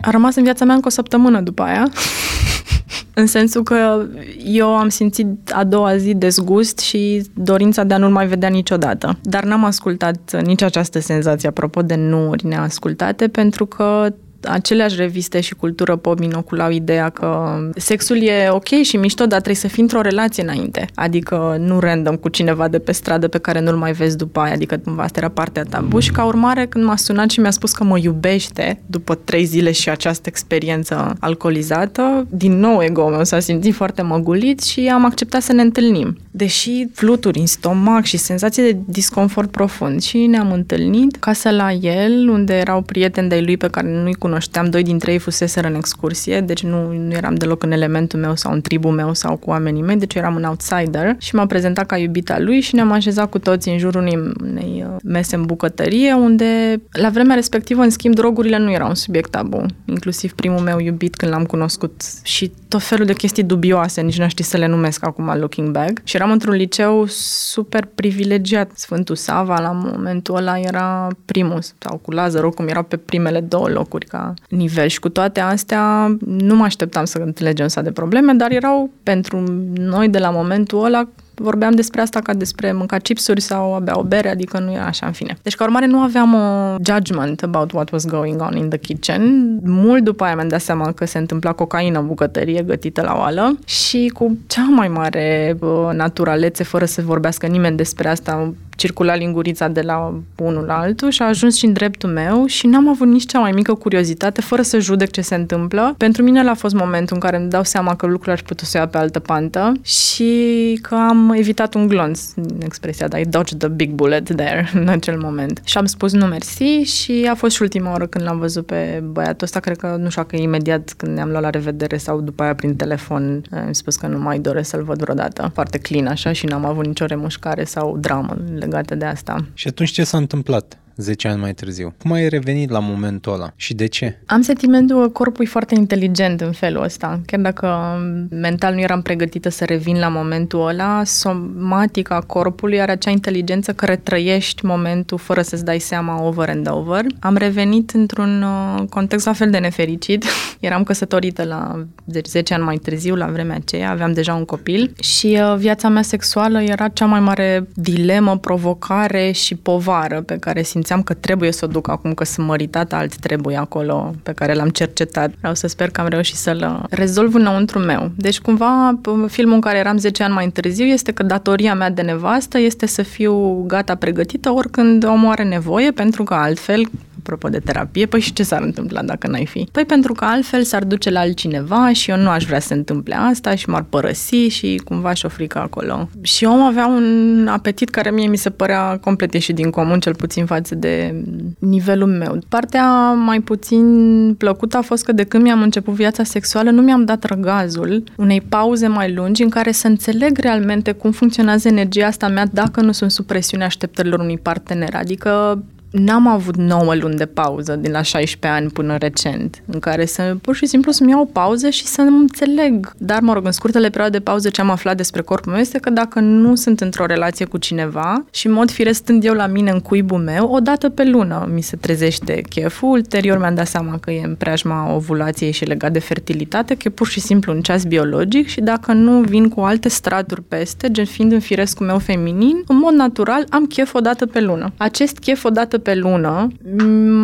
Speaker 1: A rămas în viața mea încă o săptămână după aia. *laughs* În sensul că eu am simțit a doua zi dezgust și dorința de a nu-l mai vedea niciodată. Dar n-am ascultat nici această senzație, apropo de nu-uri neascultate, pentru că aceleași reviste și cultură pop inoculau ideea că sexul e ok și mișto, dar trebuie să fii într-o relație înainte. Adică nu random cu cineva de pe stradă pe care nu-l mai vezi după aia, adică cumva asta era partea tabu și ca urmare când m-a sunat și mi-a spus că mă iubește după trei zile și această experiență alcoolizată, din nou ego meu s-a simțit foarte măgulit și am acceptat să ne întâlnim. Deși fluturi în stomac și senzație de disconfort profund și ne-am întâlnit casă la el, unde erau prieteni de lui pe care nu-i cunoșteam, doi dintre ei fuseseră în excursie, deci nu, nu eram deloc în elementul meu sau în tribul meu sau cu oamenii mei, deci eram un outsider și m-a prezentat ca iubita lui și ne-am așezat cu toți în jurul unei, unei uh, mese în bucătărie, unde la vremea respectivă, în schimb, drogurile nu erau un subiect tabu, inclusiv primul meu iubit când l-am cunoscut și tot felul de chestii dubioase, nici nu știu să le numesc acum looking back. Și eram într-un liceu super privilegiat. Sfântul Sava, la momentul ăla, era primul, sau cu Lazar, cum era pe primele două locuri ca nivel și cu toate astea nu mă așteptam să înțelegem să de probleme, dar erau pentru noi de la momentul ăla vorbeam despre asta ca despre mânca chipsuri sau abia o bere, adică nu era așa în fine. Deci ca urmare nu aveam o judgment about what was going on in the kitchen. Mult după aia mi-am dat seama că se întâmpla cocaină în bucătărie gătită la oală și cu cea mai mare naturalețe, fără să vorbească nimeni despre asta, circula lingurița de la unul la altul și a ajuns și în dreptul meu și n-am avut nici cea mai mică curiozitate, fără să judec ce se întâmplă. Pentru mine a fost momentul în care îmi dau seama că lucrurile ar putea să ia pe altă pantă și că am evitat un glonț, expresia, dar I dodged the big bullet there *laughs* în acel moment. Și am spus nu mersi și a fost și ultima oară când l-am văzut pe băiatul ăsta, cred că nu știu că imediat când ne-am luat la revedere sau după aia prin telefon am spus că nu mai doresc să-l văd vreodată. Foarte clean așa și n-am avut nicio remușcare sau dramă legată de asta.
Speaker 3: Și atunci ce s-a întâmplat? 10 ani mai târziu. Cum ai revenit la momentul ăla și de ce?
Speaker 1: Am sentimentul că corpul e foarte inteligent în felul ăsta. Chiar dacă mental nu eram pregătită să revin la momentul ăla, somatica corpului are acea inteligență care trăiești momentul fără să-ți dai seama over and over. Am revenit într-un uh, context la fel de nefericit. *laughs* eram căsătorită la 10 ani mai târziu, la vremea aceea, aveam deja un copil și uh, viața mea sexuală era cea mai mare dilemă, provocare și povară pe care simțeam simțeam că trebuie să o duc acum că sunt măritată, alt trebuie acolo pe care l-am cercetat. Vreau să sper că am reușit să-l rezolv înăuntru meu. Deci cumva filmul în care eram 10 ani mai târziu este că datoria mea de nevastă este să fiu gata pregătită oricând omul are nevoie, pentru că altfel apropo de terapie, păi și ce s-ar întâmpla dacă n-ai fi? Păi pentru că altfel s-ar duce la altcineva și eu nu aș vrea să se întâmple asta și m-ar părăsi și cumva și-o frică acolo. Și omul avea un apetit care mie mi se părea complet ieșit din comun, cel puțin față de nivelul meu. Partea mai puțin plăcută a fost că de când mi-am început viața sexuală, nu mi-am dat răgazul unei pauze mai lungi în care să înțeleg realmente cum funcționează energia asta mea dacă nu sunt sub presiunea așteptărilor unui partener. Adică n-am avut 9 luni de pauză din la 16 ani până recent, în care să pur și simplu să-mi iau o pauză și să nu înțeleg. Dar, mă rog, în scurtele perioade de pauză ce am aflat despre corpul meu este că dacă nu sunt într-o relație cu cineva și în mod firesc stând eu la mine în cuibul meu, o dată pe lună mi se trezește cheful, ulterior mi-am dat seama că e în preajma ovulației și legat de fertilitate, că e pur și simplu un ceas biologic și dacă nu vin cu alte straturi peste, gen fiind în firescul meu feminin, în mod natural am chef o dată pe lună. Acest chef o dată pe lună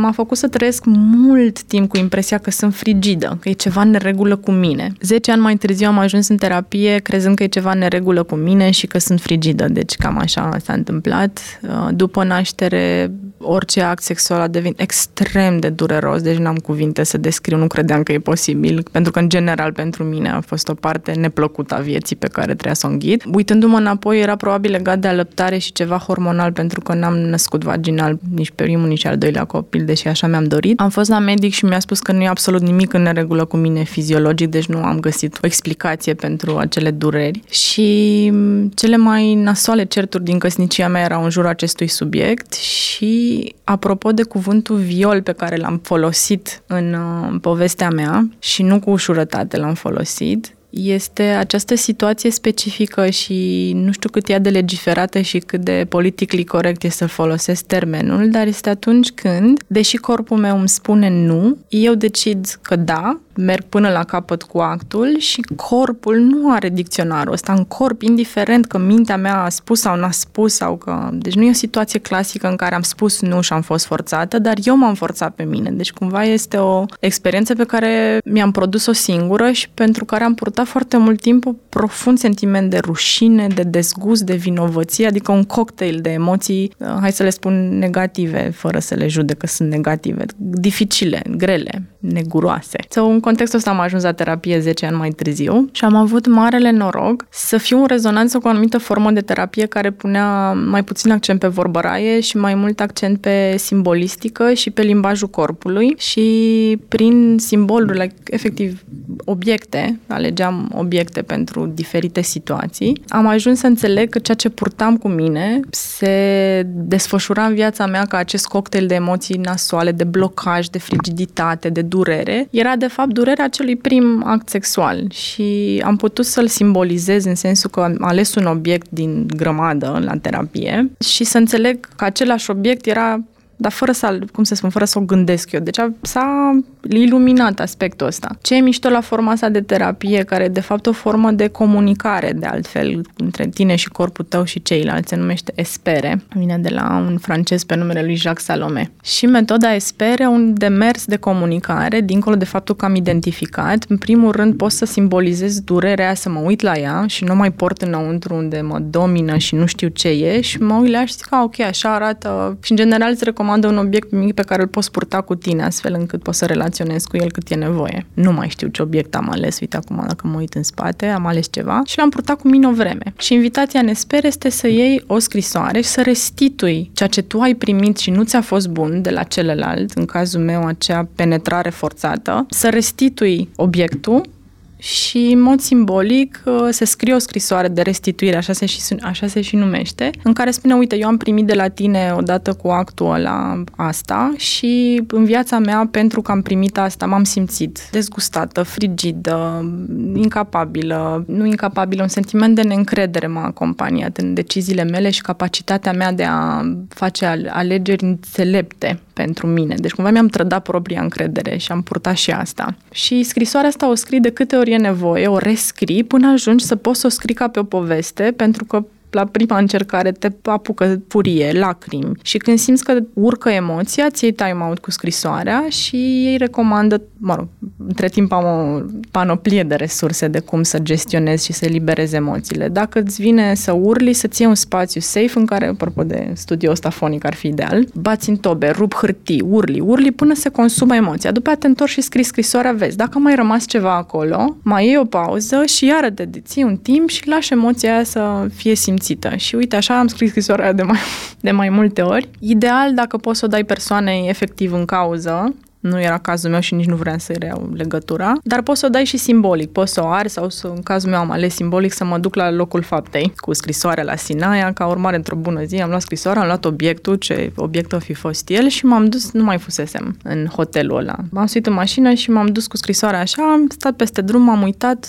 Speaker 1: m-a făcut să trăiesc mult timp cu impresia că sunt frigidă, că e ceva în neregulă cu mine. Zece ani mai târziu am ajuns în terapie crezând că e ceva în neregulă cu mine și că sunt frigidă, deci cam așa s-a întâmplat. Uh, după naștere, orice act sexual a devenit extrem de dureros, deci n-am cuvinte să descriu, nu credeam că e posibil, pentru că în general pentru mine a fost o parte neplăcută a vieții pe care trebuia să o înghid. Uitându-mă înapoi, era probabil legat de alăptare și ceva hormonal, pentru că n-am născut vaginal nici primul, nici al doilea copil, deși așa mi-am dorit. Am fost la medic și mi-a spus că nu e absolut nimic în neregulă cu mine fiziologic, deci nu am găsit o explicație pentru acele dureri. Și cele mai nasoale certuri din căsnicia mea erau în jurul acestui subiect și apropo de cuvântul viol pe care l-am folosit în uh, povestea mea și nu cu ușurătate l-am folosit, este această situație specifică și nu știu cât e de legiferată și cât de politically corect este să folosesc termenul, dar este atunci când, deși corpul meu îmi spune nu, eu decid că da, merg până la capăt cu actul și corpul nu are dicționarul ăsta. În corp, indiferent că mintea mea a spus sau n-a spus sau că... Deci nu e o situație clasică în care am spus nu și am fost forțată, dar eu m-am forțat pe mine. Deci cumva este o experiență pe care mi-am produs-o singură și pentru care am purtat foarte mult timp un profund sentiment de rușine, de dezgust, de vinovăție, adică un cocktail de emoții, uh, hai să le spun negative, fără să le judec că sunt negative, dificile, grele, neguroase. Sau un contextul ăsta am ajuns la terapie 10 ani mai târziu și am avut marele noroc să fiu în rezonanță cu o anumită formă de terapie care punea mai puțin accent pe vorbăraie și mai mult accent pe simbolistică și pe limbajul corpului și prin simboluri, efectiv obiecte, alegeam obiecte pentru diferite situații, am ajuns să înțeleg că ceea ce purtam cu mine se desfășura în viața mea ca acest cocktail de emoții nasoale, de blocaj, de frigiditate, de durere, era de fapt durerea acelui prim act sexual și am putut să-l simbolizez în sensul că am ales un obiect din grămadă la terapie și să înțeleg că același obiect era dar fără să, cum să spun, fără să o gândesc eu. Deci s-a iluminat aspectul ăsta. Ce e mișto la forma asta de terapie, care e de fapt o formă de comunicare, de altfel, între tine și corpul tău și ceilalți, se numește espere. Vine de la un francez pe numele lui Jacques Salome. Și metoda espere, un demers de comunicare, dincolo de faptul că am identificat, în primul rând pot să simbolizez durerea, să mă uit la ea și nu mai port înăuntru unde mă domină și nu știu ce e și mă uit la și zic, ok, așa arată. Și în general îți recomandă un obiect mic pe care îl poți purta cu tine, astfel încât poți să relaționezi cu el cât e nevoie. Nu mai știu ce obiect am ales, uite acum dacă mă uit în spate, am ales ceva și l-am purtat cu mine o vreme. Și invitația în sper este să iei o scrisoare și să restitui ceea ce tu ai primit și nu ți-a fost bun de la celălalt, în cazul meu acea penetrare forțată, să restitui obiectul și, în mod simbolic, uh, se scrie o scrisoare de restituire, așa se, și, așa se și numește, în care spune, uite, eu am primit de la tine odată cu actul ăla asta și în viața mea, pentru că am primit asta, m-am simțit dezgustată, frigidă, incapabilă, nu incapabilă, un sentiment de neîncredere m-a acompaniat în deciziile mele și capacitatea mea de a face alegeri înțelepte pentru mine. Deci cumva mi-am trădat propria încredere și am purtat și asta. Și scrisoarea asta o scrii de câte ori e nevoie, o rescrii până ajungi să poți să o scrii ca pe o poveste, pentru că la prima încercare te apucă furie, lacrimi și când simți că urcă emoția, ți iei time-out cu scrisoarea și ei recomandă, mă rog, între timp am o panoplie de resurse de cum să gestionezi și să eliberezi emoțiile. Dacă îți vine să urli, să-ți iei un spațiu safe în care, apropo de studiul ăsta fonic ar fi ideal, bați în tobe, rup hârtii, urli, urli până se consumă emoția. După aceea te întorci și scrii scrisoarea, vezi. Dacă mai rămas ceva acolo, mai iei o pauză și iară te deții un timp și lași emoția aia să fie simțită simțită. Și uite, așa am scris scrisoarea de mai, de mai multe ori. Ideal, dacă poți să o dai persoanei efectiv în cauză, nu era cazul meu și nici nu vreau să reiau legătura, dar poți să o dai și simbolic, poți să o ari sau să, în cazul meu am ales simbolic să mă duc la locul faptei cu scrisoarea la Sinaia, ca urmare într-o bună zi am luat scrisoarea, am luat obiectul, ce obiect o fi fost el și m-am dus, nu mai fusesem în hotelul ăla. M-am suit în mașină și m-am dus cu scrisoarea așa, am stat peste drum, m-am uitat,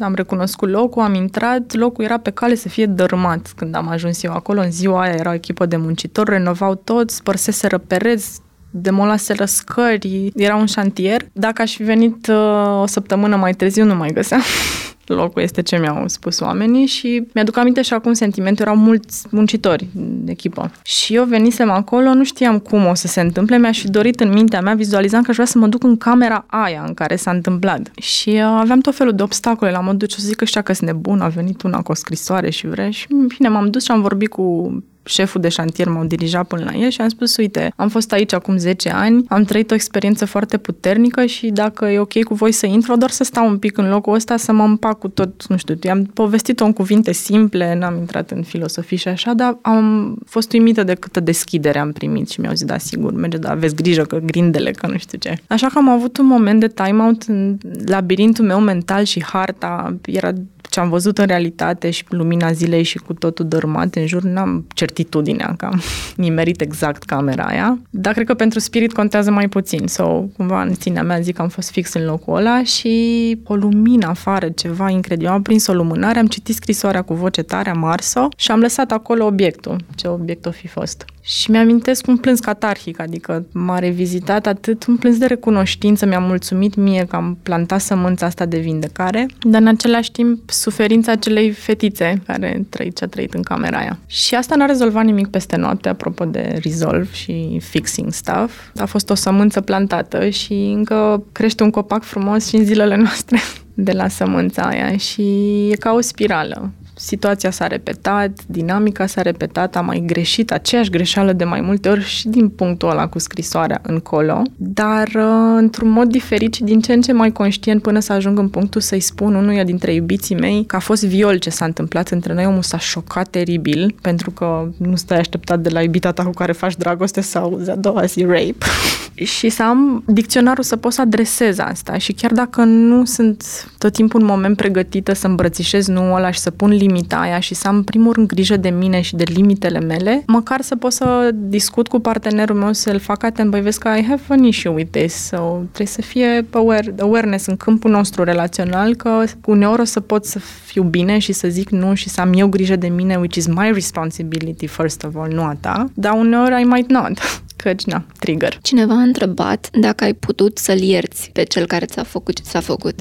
Speaker 1: am recunoscut locul, am intrat, locul era pe cale să fie dărâmat când am ajuns eu acolo. În ziua aia era o echipă de muncitori, renovau tot, spărseseră pereți, demolaseră scări, era un șantier. Dacă aș fi venit uh, o săptămână mai târziu, nu mai găseam *laughs* locul este ce mi-au spus oamenii și mi-aduc aminte și acum sentimentul, erau mulți muncitori de echipă. Și eu venisem acolo, nu știam cum o să se întâmple, mi-aș fi dorit în mintea mea, vizualizam că aș vrea să mă duc în camera aia în care s-a întâmplat. Și uh, aveam tot felul de obstacole la modul ce o să zic ăștia că sunt nebun, a venit una cu o scrisoare și vrea și bine, m-am dus și am vorbit cu șeful de șantier m-au dirijat până la el și am spus, uite, am fost aici acum 10 ani, am trăit o experiență foarte puternică și dacă e ok cu voi să intru, doar să stau un pic în locul ăsta, să mă împac cu tot, nu știu, am povestit-o în cuvinte simple, n-am intrat în filosofii și așa, dar am fost uimită de câtă deschidere am primit și mi-au zis, da, sigur, merge, dar aveți grijă că grindele, că nu știu ce. Așa că am avut un moment de time-out în labirintul meu mental și harta era ce am văzut în realitate și lumina zilei și cu totul dărâmat în jur, n-am certitudinea că am *laughs* nimerit exact camera aia, dar cred că pentru spirit contează mai puțin. Sau cumva în ținea mea zic că am fost fix în locul ăla și o lumină afară, ceva incredibil. Am prins o lumânare, am citit scrisoarea cu voce tare, am ars-o și am lăsat acolo obiectul, ce obiect o fi fost. Și mi-amintesc un plâns catarhic, adică m-a revizitat atât un plâns de recunoștință, mi-a mulțumit mie că am plantat sămânța asta de vindecare, dar în același timp suferința acelei fetițe care trăit ce a trăit în camera aia. Și asta n-a rezolvat nimic peste noapte, apropo de resolve și fixing stuff. A fost o sămânță plantată și încă crește un copac frumos și în zilele noastre de la sămânța aia și e ca o spirală situația s-a repetat, dinamica s-a repetat, am mai greșit aceeași greșeală de mai multe ori și din punctul ăla cu scrisoarea încolo, dar uh, într-un mod diferit și din ce în ce mai conștient până să ajung în punctul să-i spun unuia dintre iubiții mei că a fost viol ce s-a întâmplat între noi, omul s-a șocat teribil pentru că nu stai așteptat de la iubita ta cu care faci dragoste sau a doua zi rape. *laughs* și să am dicționarul să pot să adresez asta și chiar dacă nu sunt tot timpul un moment pregătită să îmbrățișez nu ăla și să pun limita aia și să am primul rând grijă de mine și de limitele mele, măcar să pot să discut cu partenerul meu, să-l fac atent, băi, vezi că I have an issue with this, so trebuie să fie aware, awareness în câmpul nostru relațional, că uneori o să pot să fiu bine și să zic nu și să am eu grijă de mine, which is my responsibility first of all, nu a ta, dar uneori I might not. *laughs* căci, na, trigger.
Speaker 2: Cineva a întrebat dacă ai putut să-l ierți pe cel care ți-a făcut ce ți-a făcut.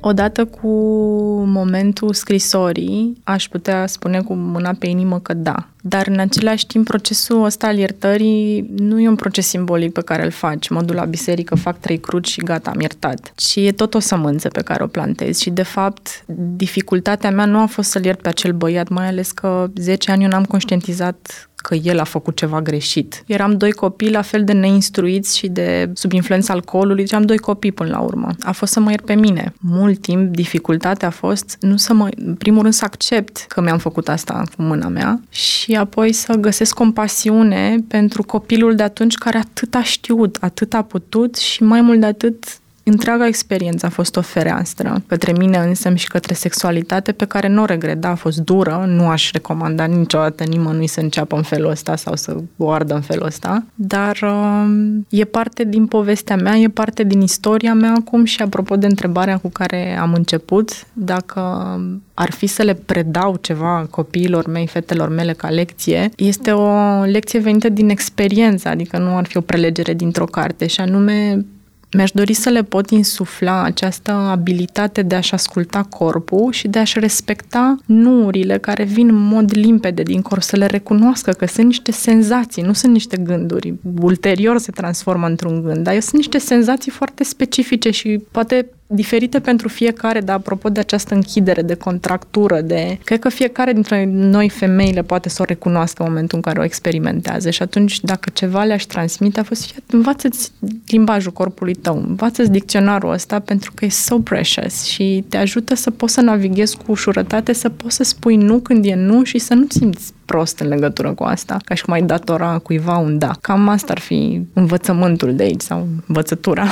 Speaker 1: Odată cu momentul scrisorii, aș putea spune cu mâna pe inimă că da. Dar în același timp, procesul ăsta al iertării nu e un proces simbolic pe care îl faci, modul la biserică, fac trei cruci și gata, am iertat. Ci e tot o sămânță pe care o plantezi și, de fapt, dificultatea mea nu a fost să-l iert pe acel băiat, mai ales că 10 ani eu n-am conștientizat că el a făcut ceva greșit. Eram doi copii la fel de neinstruiți și de sub influența alcoolului, deci am doi copii până la urmă. A fost să mă iert pe mine. Mult timp dificultatea a fost nu să mă, în primul rând să accept că mi-am făcut asta cu mâna mea și apoi să găsesc compasiune pentru copilul de atunci care atât a știut, atât a putut și mai mult de atât Întreaga experiență a fost o fereastră către mine însă și către sexualitate pe care nu o regret. Da, a fost dură, nu aș recomanda niciodată nimănui să înceapă în felul ăsta sau să o ardă în felul ăsta, dar uh, e parte din povestea mea, e parte din istoria mea acum și apropo de întrebarea cu care am început, dacă ar fi să le predau ceva copiilor mei, fetelor mele ca lecție, este o lecție venită din experiență, adică nu ar fi o prelegere dintr-o carte și anume mi-aș dori să le pot insufla această abilitate de a-și asculta corpul și de a-și respecta nuurile care vin în mod limpede din corp, să le recunoască că sunt niște senzații, nu sunt niște gânduri. Ulterior se transformă într-un gând, dar eu sunt niște senzații foarte specifice și poate diferite pentru fiecare, dar apropo de această închidere, de contractură, de... Cred că fiecare dintre noi femeile poate să o recunoască în momentul în care o experimentează și atunci dacă ceva le-aș transmite a fost fie, învață-ți limbajul corpului tău, învață-ți dicționarul ăsta pentru că e so precious și te ajută să poți să navighezi cu ușurătate, să poți să spui nu când e nu și să nu simți prost în legătură cu asta, ca și cum ai datora cuiva un da. Cam asta ar fi învățământul de aici sau învățătura.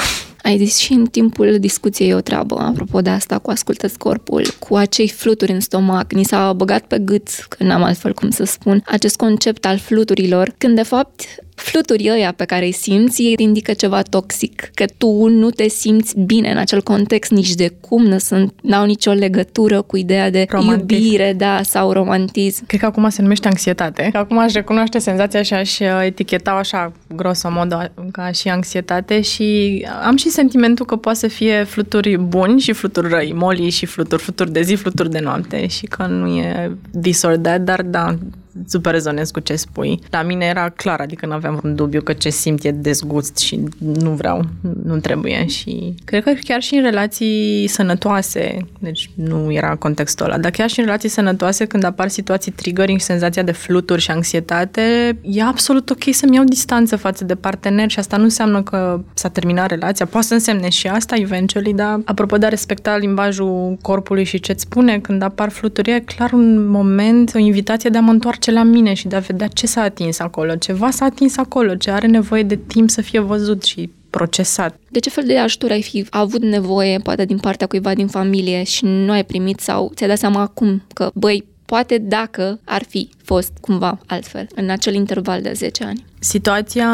Speaker 2: Ai zis și în timpul discuției o treabă, apropo de asta, cu ascultă corpul, cu acei fluturi în stomac. Ni s-a băgat pe gât, că n-am altfel cum să spun, acest concept al fluturilor, când de fapt fluturii ăia pe care îi simți, ei indică ceva toxic, că tu nu te simți bine în acel context nici de cum, nu sunt, n-au nicio legătură cu ideea de romantism. iubire, da, sau romantism.
Speaker 1: Cred că acum se numește anxietate. Că acum aș recunoaște senzația și aș uh, eticheta așa, grosomodă, ca și anxietate și am și sentimentul că poate să fie fluturi buni și fluturi răi, moli și fluturi, fluturi de zi, fluturi de noapte și că nu e this or that, dar da, super rezonez cu ce spui. La mine era clar, adică nu aveam vreun dubiu că ce simt e dezgust și nu vreau, nu trebuie și cred că chiar și în relații sănătoase, deci nu era contextul ăla, dar chiar și în relații sănătoase când apar situații triggering, senzația de fluturi și anxietate, e absolut ok să-mi iau distanță față de partener și asta nu înseamnă că s-a terminat relația, poate să însemne și asta eventually, dar apropo de a respecta limbajul corpului și ce-ți spune când apar fluturi, e clar un moment, o invitație de a mă întoarce întoarce la mine și de a vedea ce s-a atins acolo, ceva s-a atins acolo, ce are nevoie de timp să fie văzut și procesat.
Speaker 2: De ce fel de ajutor ai fi avut nevoie, poate din partea cuiva din familie și nu ai primit sau ți-ai dat seama acum că, băi, poate dacă ar fi fost cumva altfel în acel interval de 10 ani?
Speaker 1: Situația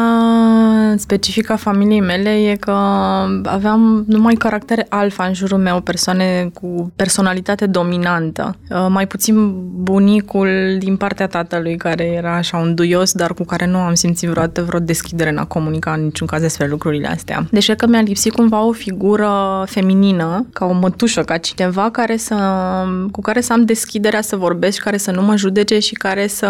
Speaker 1: specifică a familiei mele e că aveam numai caractere alfa în jurul meu, persoane cu personalitate dominantă. Uh, mai puțin bunicul din partea tatălui, care era așa un duios, dar cu care nu am simțit vreodată vreo deschidere în a comunica în niciun caz despre lucrurile astea. Deci cred că mi-a lipsit cumva o figură feminină, ca o mătușă, ca cineva care să, cu care să am deschiderea să vorbesc, care să nu mă judece și care să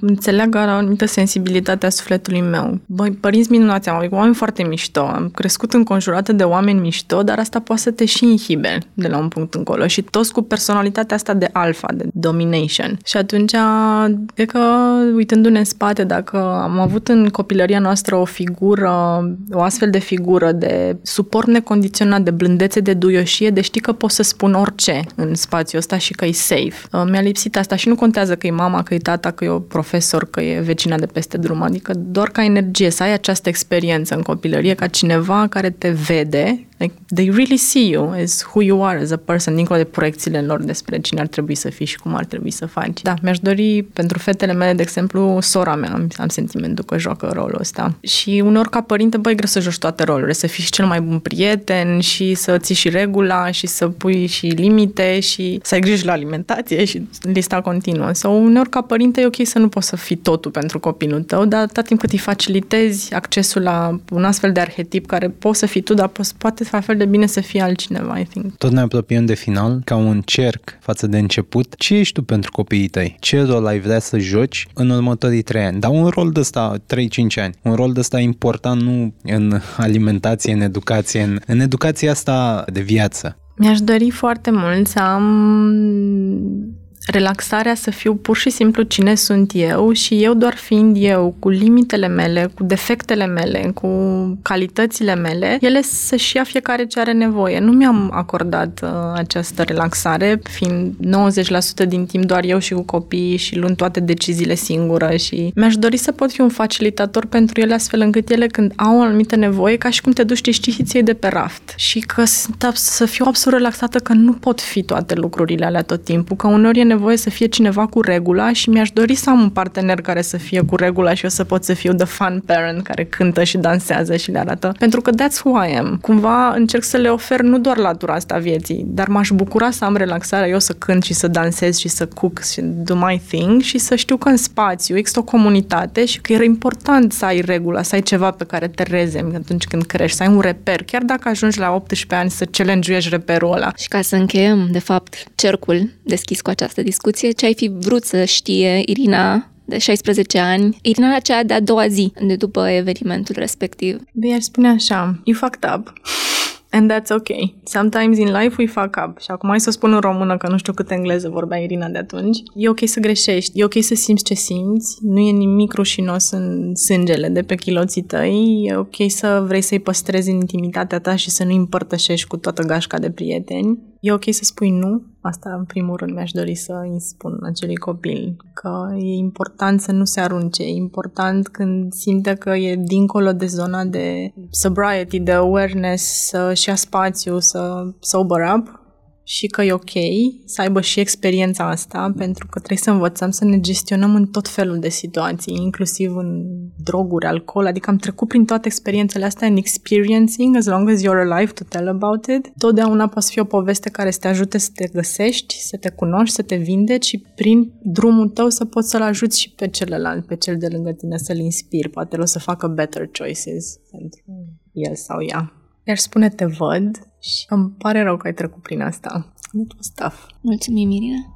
Speaker 1: înțeleagă o anumită sensibilitate a sufletului meu. Băi, părinți minunați am, adică oameni foarte mișto. Am crescut înconjurată de oameni mișto, dar asta poate să te și inhibe de la un punct încolo. Și toți cu personalitatea asta de alfa, de domination. Și atunci, cred că, uitându-ne în spate, dacă am avut în copilăria noastră o figură, o astfel de figură de suport necondiționat, de blândețe, de duioșie, de știi că pot să spun orice în spațiul ăsta și că e safe. Uh, mi-a lipsit asta și nu contează că e mama, că e tata, că e o profesor, că e vecina de peste drum. Adică doar ca energie, să ai această experiență în copilărie, ca cineva care te vede, Like, they really see you as who you are as a person, dincolo de proiecțiile lor despre cine ar trebui să fii și cum ar trebui să faci. Da, mi-aș dori pentru fetele mele, de exemplu, sora mea, am, am sentimentul că joacă rolul ăsta. Și uneori ca părinte, băi, greu să joci toate rolurile, să fii și cel mai bun prieten și să ții și regula și să pui și limite și să ai grijă la alimentație și lista continuă. Sau uneori ca părinte e ok să nu poți să fii totul pentru copilul tău, dar atât timp cât îi facilitezi accesul la un astfel de arhetip care poți să fii tu, dar poate la fel de bine să fie altcineva, I think.
Speaker 3: Tot ne apropiem de final, ca un cerc față de început. Ce ești tu pentru copiii tăi? Ce rol ai vrea să joci în următorii trei ani? Dar un rol de ăsta, 3-5 ani. Un rol de ăsta important nu în alimentație, în educație, în, în educația asta de viață.
Speaker 1: Mi-aș dori foarte mult să am relaxarea să fiu pur și simplu cine sunt eu și eu doar fiind eu, cu limitele mele, cu defectele mele, cu calitățile mele, ele să-și ia fiecare ce are nevoie. Nu mi-am acordat uh, această relaxare, fiind 90% din timp doar eu și cu copiii și luând toate deciziile singură și mi-aș dori să pot fi un facilitator pentru ele astfel încât ele când au o anumită nevoie, ca și cum te duci și știi de pe raft și că să fiu absolut relaxată că nu pot fi toate lucrurile alea tot timpul, că uneori e nevoie să fie cineva cu regula și mi-aș dori să am un partener care să fie cu regula și eu să pot să fiu the fun parent care cântă și dansează și le arată. Pentru că that's who I am. Cumva încerc să le ofer nu doar latura asta vieții, dar m-aș bucura să am relaxarea, eu să cânt și să dansez și să cook și do my thing și să știu că în spațiu există o comunitate și că e important să ai regula, să ai ceva pe care te rezemi atunci când crești, să ai un reper, chiar dacă ajungi la 18 ani să challenge reperul ăla.
Speaker 2: Și ca să încheiem, de fapt, cercul deschis cu această discuție, ce ai fi vrut să știe Irina de 16 ani, Irina cea de-a doua zi de după evenimentul respectiv.
Speaker 1: Bine, aș spune așa, you fucked up. *laughs* And that's okay. Sometimes in life we fuck up. Și acum hai să spun în română, că nu știu cât engleză vorbea Irina de atunci. E ok să greșești, e ok să simți ce simți, nu e nimic rușinos în sângele de pe chiloții tăi, e ok să vrei să-i păstrezi în intimitatea ta și să nu împărtășești cu toată gașca de prieteni. E ok să spui nu, asta în primul rând mi-aș dori să îi spun acelui copil, că e important să nu se arunce, e important când simte că e dincolo de zona de sobriety, de awareness, să-și ia spațiu, să sober up și că e ok să aibă și experiența asta, pentru că trebuie să învățăm să ne gestionăm în tot felul de situații, inclusiv în droguri, alcool, adică am trecut prin toate experiențele astea în experiencing, as long as you're alive to tell about it. Totdeauna poate fi o poveste care să te ajute să te găsești, să te cunoști, să te vindeci și prin drumul tău să poți să-l ajuți și pe celălalt, pe cel de lângă tine, să-l inspiri, poate o să facă better choices pentru el sau ea. Iar spune te văd și îmi pare rău că ai trecut prin asta. It was tough.
Speaker 2: Mulțumim, Irina.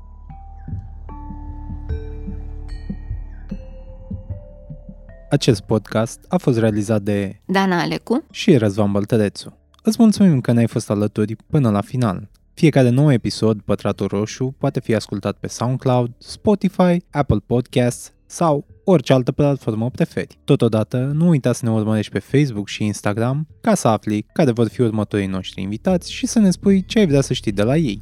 Speaker 3: Acest podcast a fost realizat de
Speaker 2: Dana Alecu
Speaker 3: și Răzvan Băltărețu. Îți mulțumim că ne-ai fost alături până la final. Fiecare nou episod, Pătratul Roșu, poate fi ascultat pe SoundCloud, Spotify, Apple Podcasts sau orice altă platformă preferi. Totodată, nu uita să ne urmărești pe Facebook și Instagram ca să afli care vor fi următorii noștri invitați și să ne spui ce ai vrea să știi de la ei.